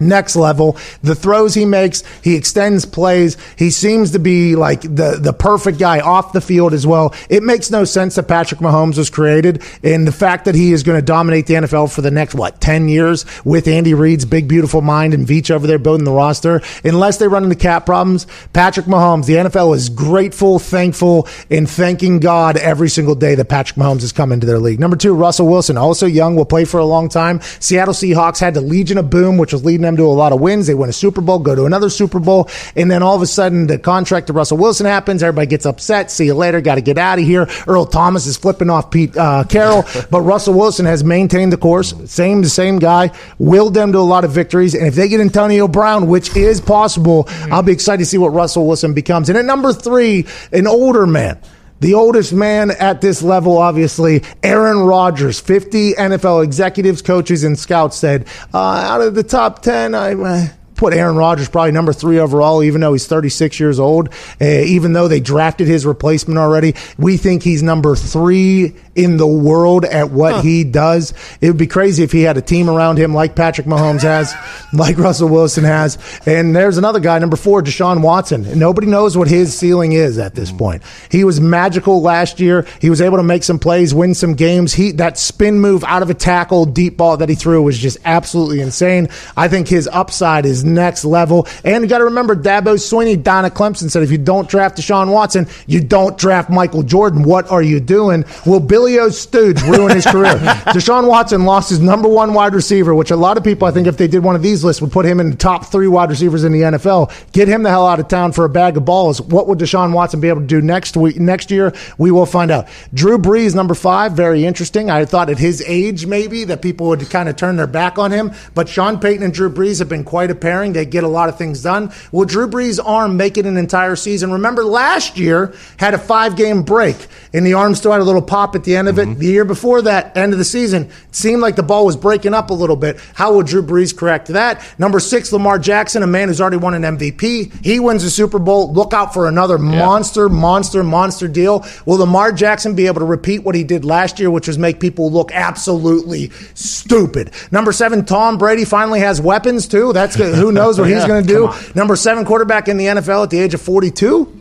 next level. The throws he makes, he extends plays. He seems to be like the, the perfect guy off the field as well. It makes no sense that Patrick Mahomes was created and the fact that he is going to dominate the NFL for the next, what, 10 years with Andy Reid's big, beautiful mind and Veach over there building the roster. Unless they run into cap problems, Patrick Mahomes, the NFL is grateful, thankful, and thanking God every single day that Patrick Mahomes has come into their league. Number two, Russell Wilson, also young, will play for a long time. Seattle Seahawks had the Legion of Boom, which was leading them to a lot of wins. They win a Super Bowl, go to another Super Bowl, and then all of a sudden the contract to Russell Wilson happens. Everybody gets upset. See you later. Got to get out of here. Earl Thomas is flipping off Pete uh, Carroll, but Russell Wilson has maintained the course. Same, the same guy, willed them to a lot of victories. And if they get Antonio Brown, which is possible, I'll be excited to see what Russell Wilson becomes. And at number three, an older man. The oldest man at this level, obviously, Aaron Rodgers. 50 NFL executives, coaches, and scouts said, uh, out of the top 10, I uh, put Aaron Rodgers probably number three overall, even though he's 36 years old. Uh, even though they drafted his replacement already, we think he's number three in the world at what he does. It would be crazy if he had a team around him like Patrick Mahomes has, like Russell Wilson has. And there's another guy, number four, Deshaun Watson. And nobody knows what his ceiling is at this mm. point. He was magical last year. He was able to make some plays, win some games. He that spin move out of a tackle, deep ball that he threw was just absolutely insane. I think his upside is next level. And you got to remember, Dabo Swinney down at Clemson said, if you don't draft Deshaun Watson, you don't draft Michael Jordan. What are you doing? Will Billy O. Stooge ruin his career? Deshaun Watson lost his number one wide receiver, which a lot of people, I think, if they did one of these lists, would put him in the top three wide receivers in the NFL. Get him the hell out of town for a bag of balls. What would Deshaun Watson be able to do next week, next year? We will find out. Drew Brees, number five, very interesting. I thought at his age, maybe, that people would kind of turn their back on him. But Sean Payton and Drew Brees have been quite a pairing. They get a lot of things done. Will Drew Brees' arm make it an entire season? Remember, last year had a five game break, and the arm still had a little pop at the end of it. Mm-hmm. The year before that, end of the season, it seemed like the ball was breaking up a little bit. How will Drew Brees correct that? Number six, Lamar Jackson, a man who's already won an MVP. He wins the Super Bowl. Look out for another monster, monster, monster deal. Will Lamar Jackson be able to repeat what he did last year, which was make people look absolutely stupid? Number seven, Tom Brady finally has weapons too. That's good. who knows what he's going to do. Number seven quarterback in the NFL at the age of 42.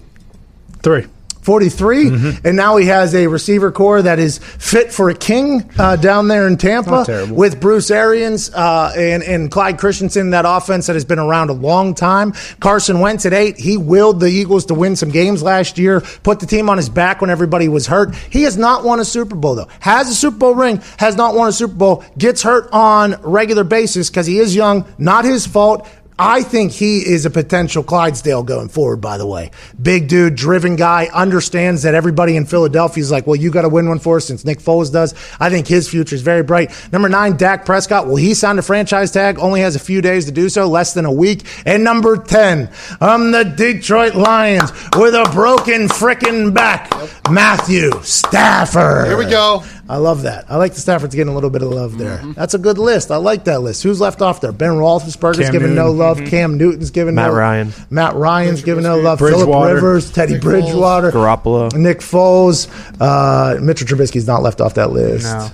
Three. 43, and now he has a receiver corps that is fit for a king uh, down there in Tampa with Bruce Arians uh, and, and Clyde Christensen, that offense that has been around a long time. Carson Wentz at eight, he willed the Eagles to win some games last year, put the team on his back when everybody was hurt. He has not won a Super Bowl, though. Has a Super Bowl ring, has not won a Super Bowl, gets hurt on regular basis because he is young, not his fault. I think he is a potential Clydesdale going forward, by the way. Big dude, driven guy, understands that everybody in Philadelphia is like, well, you got to win one for us since Nick Foles does. I think his future is very bright. Number nine, Dak Prescott. Will he sign a franchise tag? Only has a few days to do so, less than a week. And number 10, um, the Detroit Lions with a broken frickin' back, Matthew Stafford. Here we go. I love that. I like the Stafford's getting a little bit of love there. That's a good list. I like that list. Who's left off there? Ben Roethlisberger's Cam giving no Newton. love. Cam Newton's giving Matt no Ryan. Matt Ryan's giving no love. Philip Rivers, Teddy Nick Bridgewater, Garoppolo. Nick Foles, uh, Mitchell Trubisky's not left off that list. No.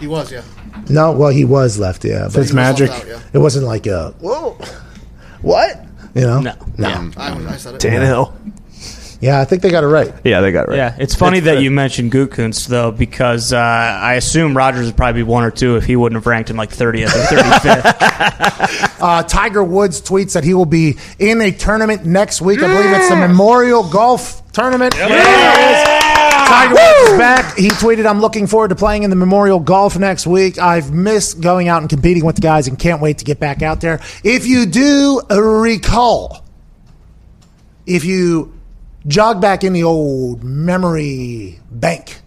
He was, yeah. No, well, he was left. Yeah, but It's magic. Out, yeah. it wasn't like a whoa, what? You know? No. no. I, I said it. Tannehill. Yeah, I think they got it right. Yeah, they got it right. Yeah, it's funny that you mentioned Gutekunst though, because uh, I assume Rodgers would probably be one or two if he wouldn't have ranked him like 30th or 35th. Uh, Tiger Woods tweets that he will be in a tournament next week. I believe it's the Memorial Golf Tournament. There it is. Tiger Woods is back. He tweeted, I'm looking forward to playing in the Memorial Golf next week. I've missed going out and competing with the guys and can't wait to get back out there. If you do recall, if you jog back in the old memory bank,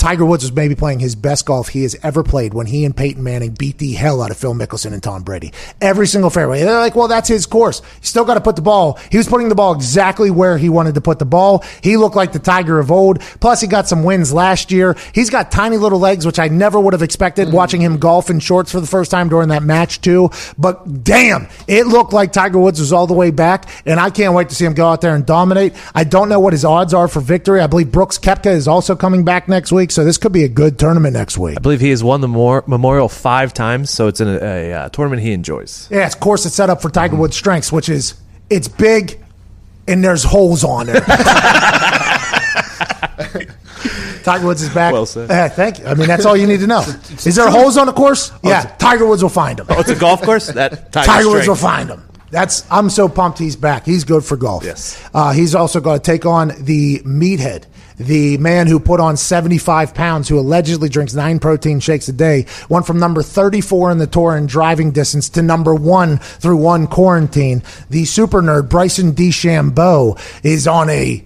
Tiger Woods was maybe playing his best golf he has ever played when he and Peyton Manning beat the hell out of Phil Mickelson and Tom Brady. Every single fairway. They're like, well, that's his course. You still got to put the ball. He was putting the ball exactly where he wanted to put the ball. He looked like the Tiger of old. Plus, he got some wins last year. He's got tiny little legs, which I never would have expected mm-hmm. watching him golf in shorts for the first time during that match, too. But damn, it looked like Tiger Woods was all the way back, and I can't wait to see him go out there and dominate. I don't know what his odds are for victory. I believe Brooks Koepka is also coming back next week, so this could be a good tournament next week. I believe he has won the Mor- Memorial five times, so it's in a, a, uh tournament he enjoys. Yeah, of course, it's set up for Tiger Woods' strengths, which is it's big and there's holes on it. Tiger Woods is back. Well said. Eh, thank you. I mean, that's all you need to know. Is there holes on the course? Yeah, Tiger Woods will find them. Oh, it's a golf course. That Tiger, Tiger Woods will find them. That's I'm so pumped he's back. He's good for golf. Yes. Uh, he's also going to take on the meathead, the man who put on 75 pounds, who allegedly drinks nine protein shakes a day, went from number 34 in the tour in driving distance to number one through one quarantine. The super nerd Bryson DeChambeau is on a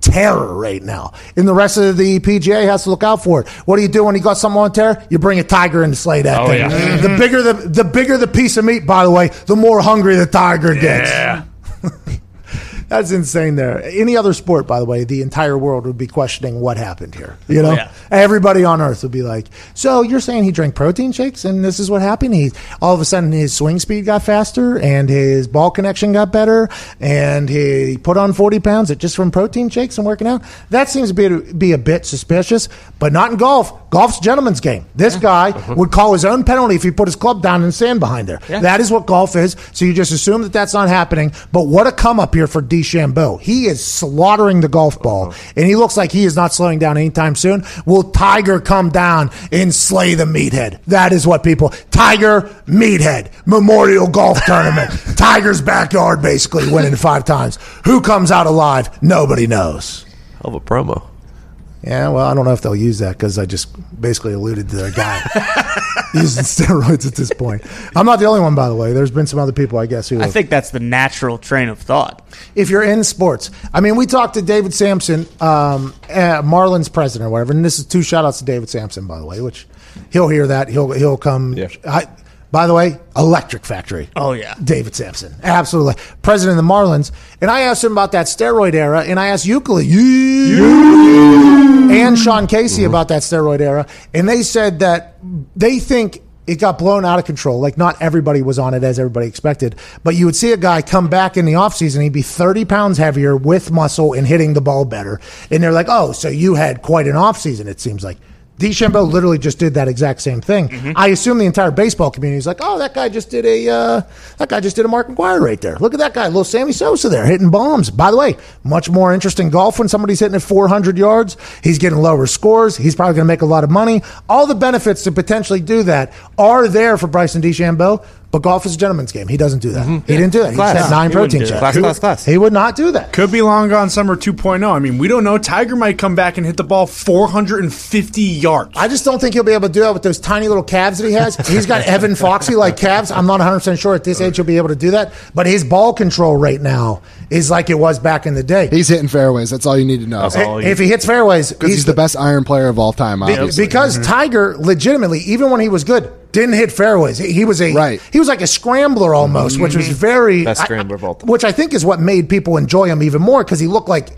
terror right now. And the rest of the PGA has to look out for it. What do you do when you got something on terror? You bring a tiger in to slay that Oh, thing. yeah. The bigger the the bigger the piece of meat, by the way, the more hungry the tiger gets. Yeah. That's insane there. Any other sport, by the way, the entire world would be questioning what happened here. You know? Oh, yeah. Everybody on earth would be like, So you're saying he drank protein shakes and this is what happened? He all of a sudden his swing speed got faster and his ball connection got better and he put on forty pounds just from protein shakes and working out. That seems to be be a bit suspicious, but not in golf. Golf's a gentleman's game. This guy uh-huh. would call his own penalty if he put his club down and stand behind there. That is what golf is. So you just assume that that's not happening. But what a come up here for DeChambeau. He is slaughtering the golf ball, uh-huh. and he looks like he is not slowing down anytime soon. Will Tiger come down and slay the meathead? That is what people. Tiger meathead Memorial Golf Tournament. Tiger's backyard, basically winning five times. Who comes out alive? Nobody knows. Hell of a promo. Yeah, well, I don't know if they'll use that because I just basically alluded to the guy using steroids at this point. I'm not the only one, by the way. There's been some other people, I guess, who I have think that's the natural train of thought. if you're in sports. I mean, we talked to David Samson, um, uh, Marlins president or whatever, and this is two shout outs to David Samson, by the way, which he'll hear that. He'll he'll come. Yeah. I, by the way, Electric Factory. Oh, yeah. David Samson. Absolutely. President of the Marlins. And I asked him about that steroid era, and I asked Euclid and Sean Casey mm-hmm. about that steroid era, and they said that they think it got blown out of control. Like not everybody was on it as everybody expected, but you would see a guy come back in the offseason, he'd be 30 pounds heavier with muscle and hitting the ball better. And they're like, oh, so you had quite an offseason, it seems like. DeChambeau literally just did that exact same thing. Mm-hmm. I assume the entire baseball community is like, oh, that guy just did a uh, that guy just did a Mark McGwire right there. Look at that guy, little Sammy Sosa there hitting bombs. By the way, much more interesting golf when somebody's hitting at 400 yards. He's getting lower scores. He's probably going to make a lot of money. All the benefits to potentially do that are there for Bryson DeChambeau. But golf is a gentleman's game. He doesn't do that. Mm-hmm. He didn't do that. He Class. just had nine He wouldn't protein shakes. Class, class, class. He would not do that. Could be long gone summer 2.0. I mean, we don't know. Tiger might come back and hit the ball 450 yards. I just don't think he'll be able to do that with those tiny little calves that he has. He's got Evan Foxy like calves. I'm not 100% sure at this age he'll be able to do that. But his ball control right now is like it was back in the day. He's hitting fairways. That's all you need to know. all you- if he hits fairways, Because he's the best iron player of all time, Be- obviously. because mm-hmm. Tiger, legitimately, even when he was good, didn't hit fairways. He, he was a Right. he was like a scrambler almost, which was mm-hmm. very Best I- scrambler of all time. Which I think is what made people enjoy him even more because he looked like.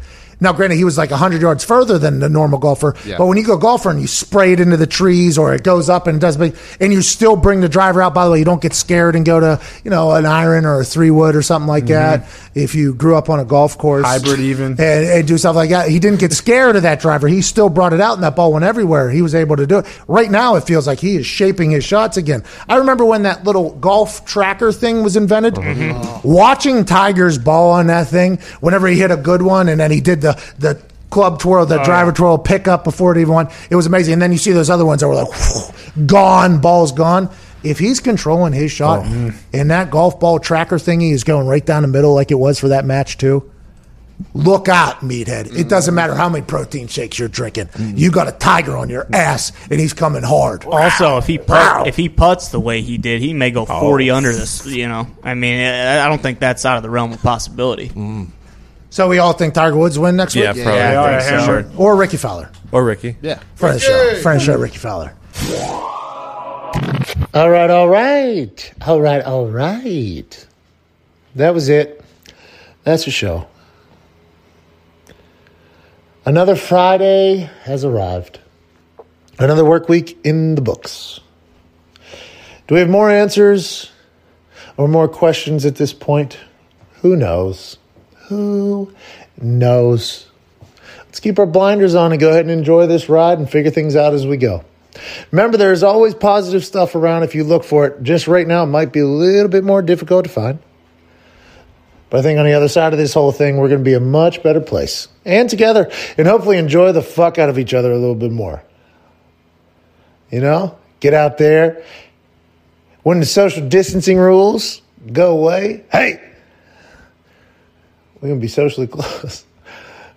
Now, granted, he was like 100 yards further than the normal golfer. Yeah. But when you go golfer and you spray it into the trees or it goes up and does big, and you still bring the driver out, by the way, you don't get scared and go to, you know, an iron or a three wood or something like mm-hmm. that. If you grew up on a golf course, Hybrid even. and, and do stuff like that. He didn't get scared of that driver. He still brought it out, and that ball went everywhere. He was able to do it. Right now, it feels like he is shaping his shots again. I remember when that little golf tracker thing was invented. Mm-hmm. Watching Tiger's ball on that thing, whenever he hit a good one, and then he did the the club twirl, the oh, driver twirl pickup before it even went. It was amazing. And then you see those other ones that were like gone, ball's gone. If he's controlling his shot, oh, and that golf ball tracker thingy is going right down the middle like it was for that match too, look out, meathead. It doesn't matter how many protein shakes you're drinking. Mm. You got a tiger on your ass, and he's coming hard. Also, if he Wow. put, if he puts the way he did, he may go forty oh. under this. You know, I mean, I I don't think that's out of the realm of possibility. Mm. So we all think Tiger Woods win next Yeah, week, probably. Yeah, I Yeah, think so. sure. or Rickie Fowler. Or Ricky. yeah. Friend of the show, friend of the show, Rickie Fowler. All right, all right, all right, all right. That was it. That's the show. Another Friday has arrived. Another work week in the books. Do we have more answers or more questions at this point? Who knows? Who knows? Let's keep our blinders on and go ahead and enjoy this ride and figure things out as we go. Remember, there's always positive stuff around if you look for it. Just right now, it might be a little bit more difficult to find. But I think on the other side of this whole thing, we're going to be a much better place. And together, and hopefully enjoy the fuck out of each other a little bit more. You know, get out there. When the social distancing rules go away, hey, we're going to be socially close.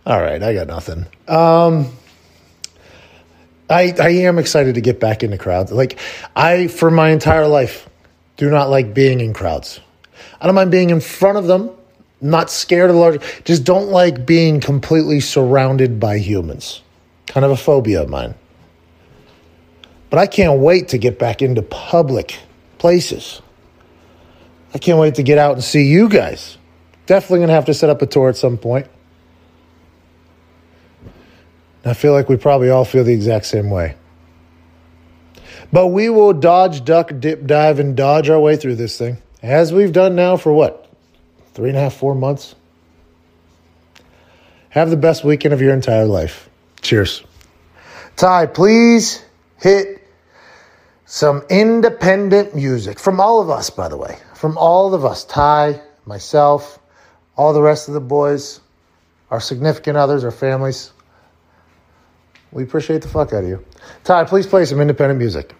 All right, I got nothing. Um, I I am excited to get back into crowds. Like I, for my entire life, do not like being in crowds. I don't mind being in front of them. Not scared of the large. Just don't like being completely surrounded by humans. Kind of a phobia of mine. But I can't wait to get back into public places. I can't wait to get out and see you guys. Definitely gonna have to set up a tour at some point. I feel like we probably all feel the exact same way. But we will dodge, duck, dip, dive, and dodge our way through this thing, as we've done now for what? Three and a half, four months? Have the best weekend of your entire life. Cheers. Ty, please hit some independent music from all of us, by the way. From all of us. Ty, myself, all the rest of the boys, our significant others, our families. We appreciate the fuck out of you. Ty, please play some independent music.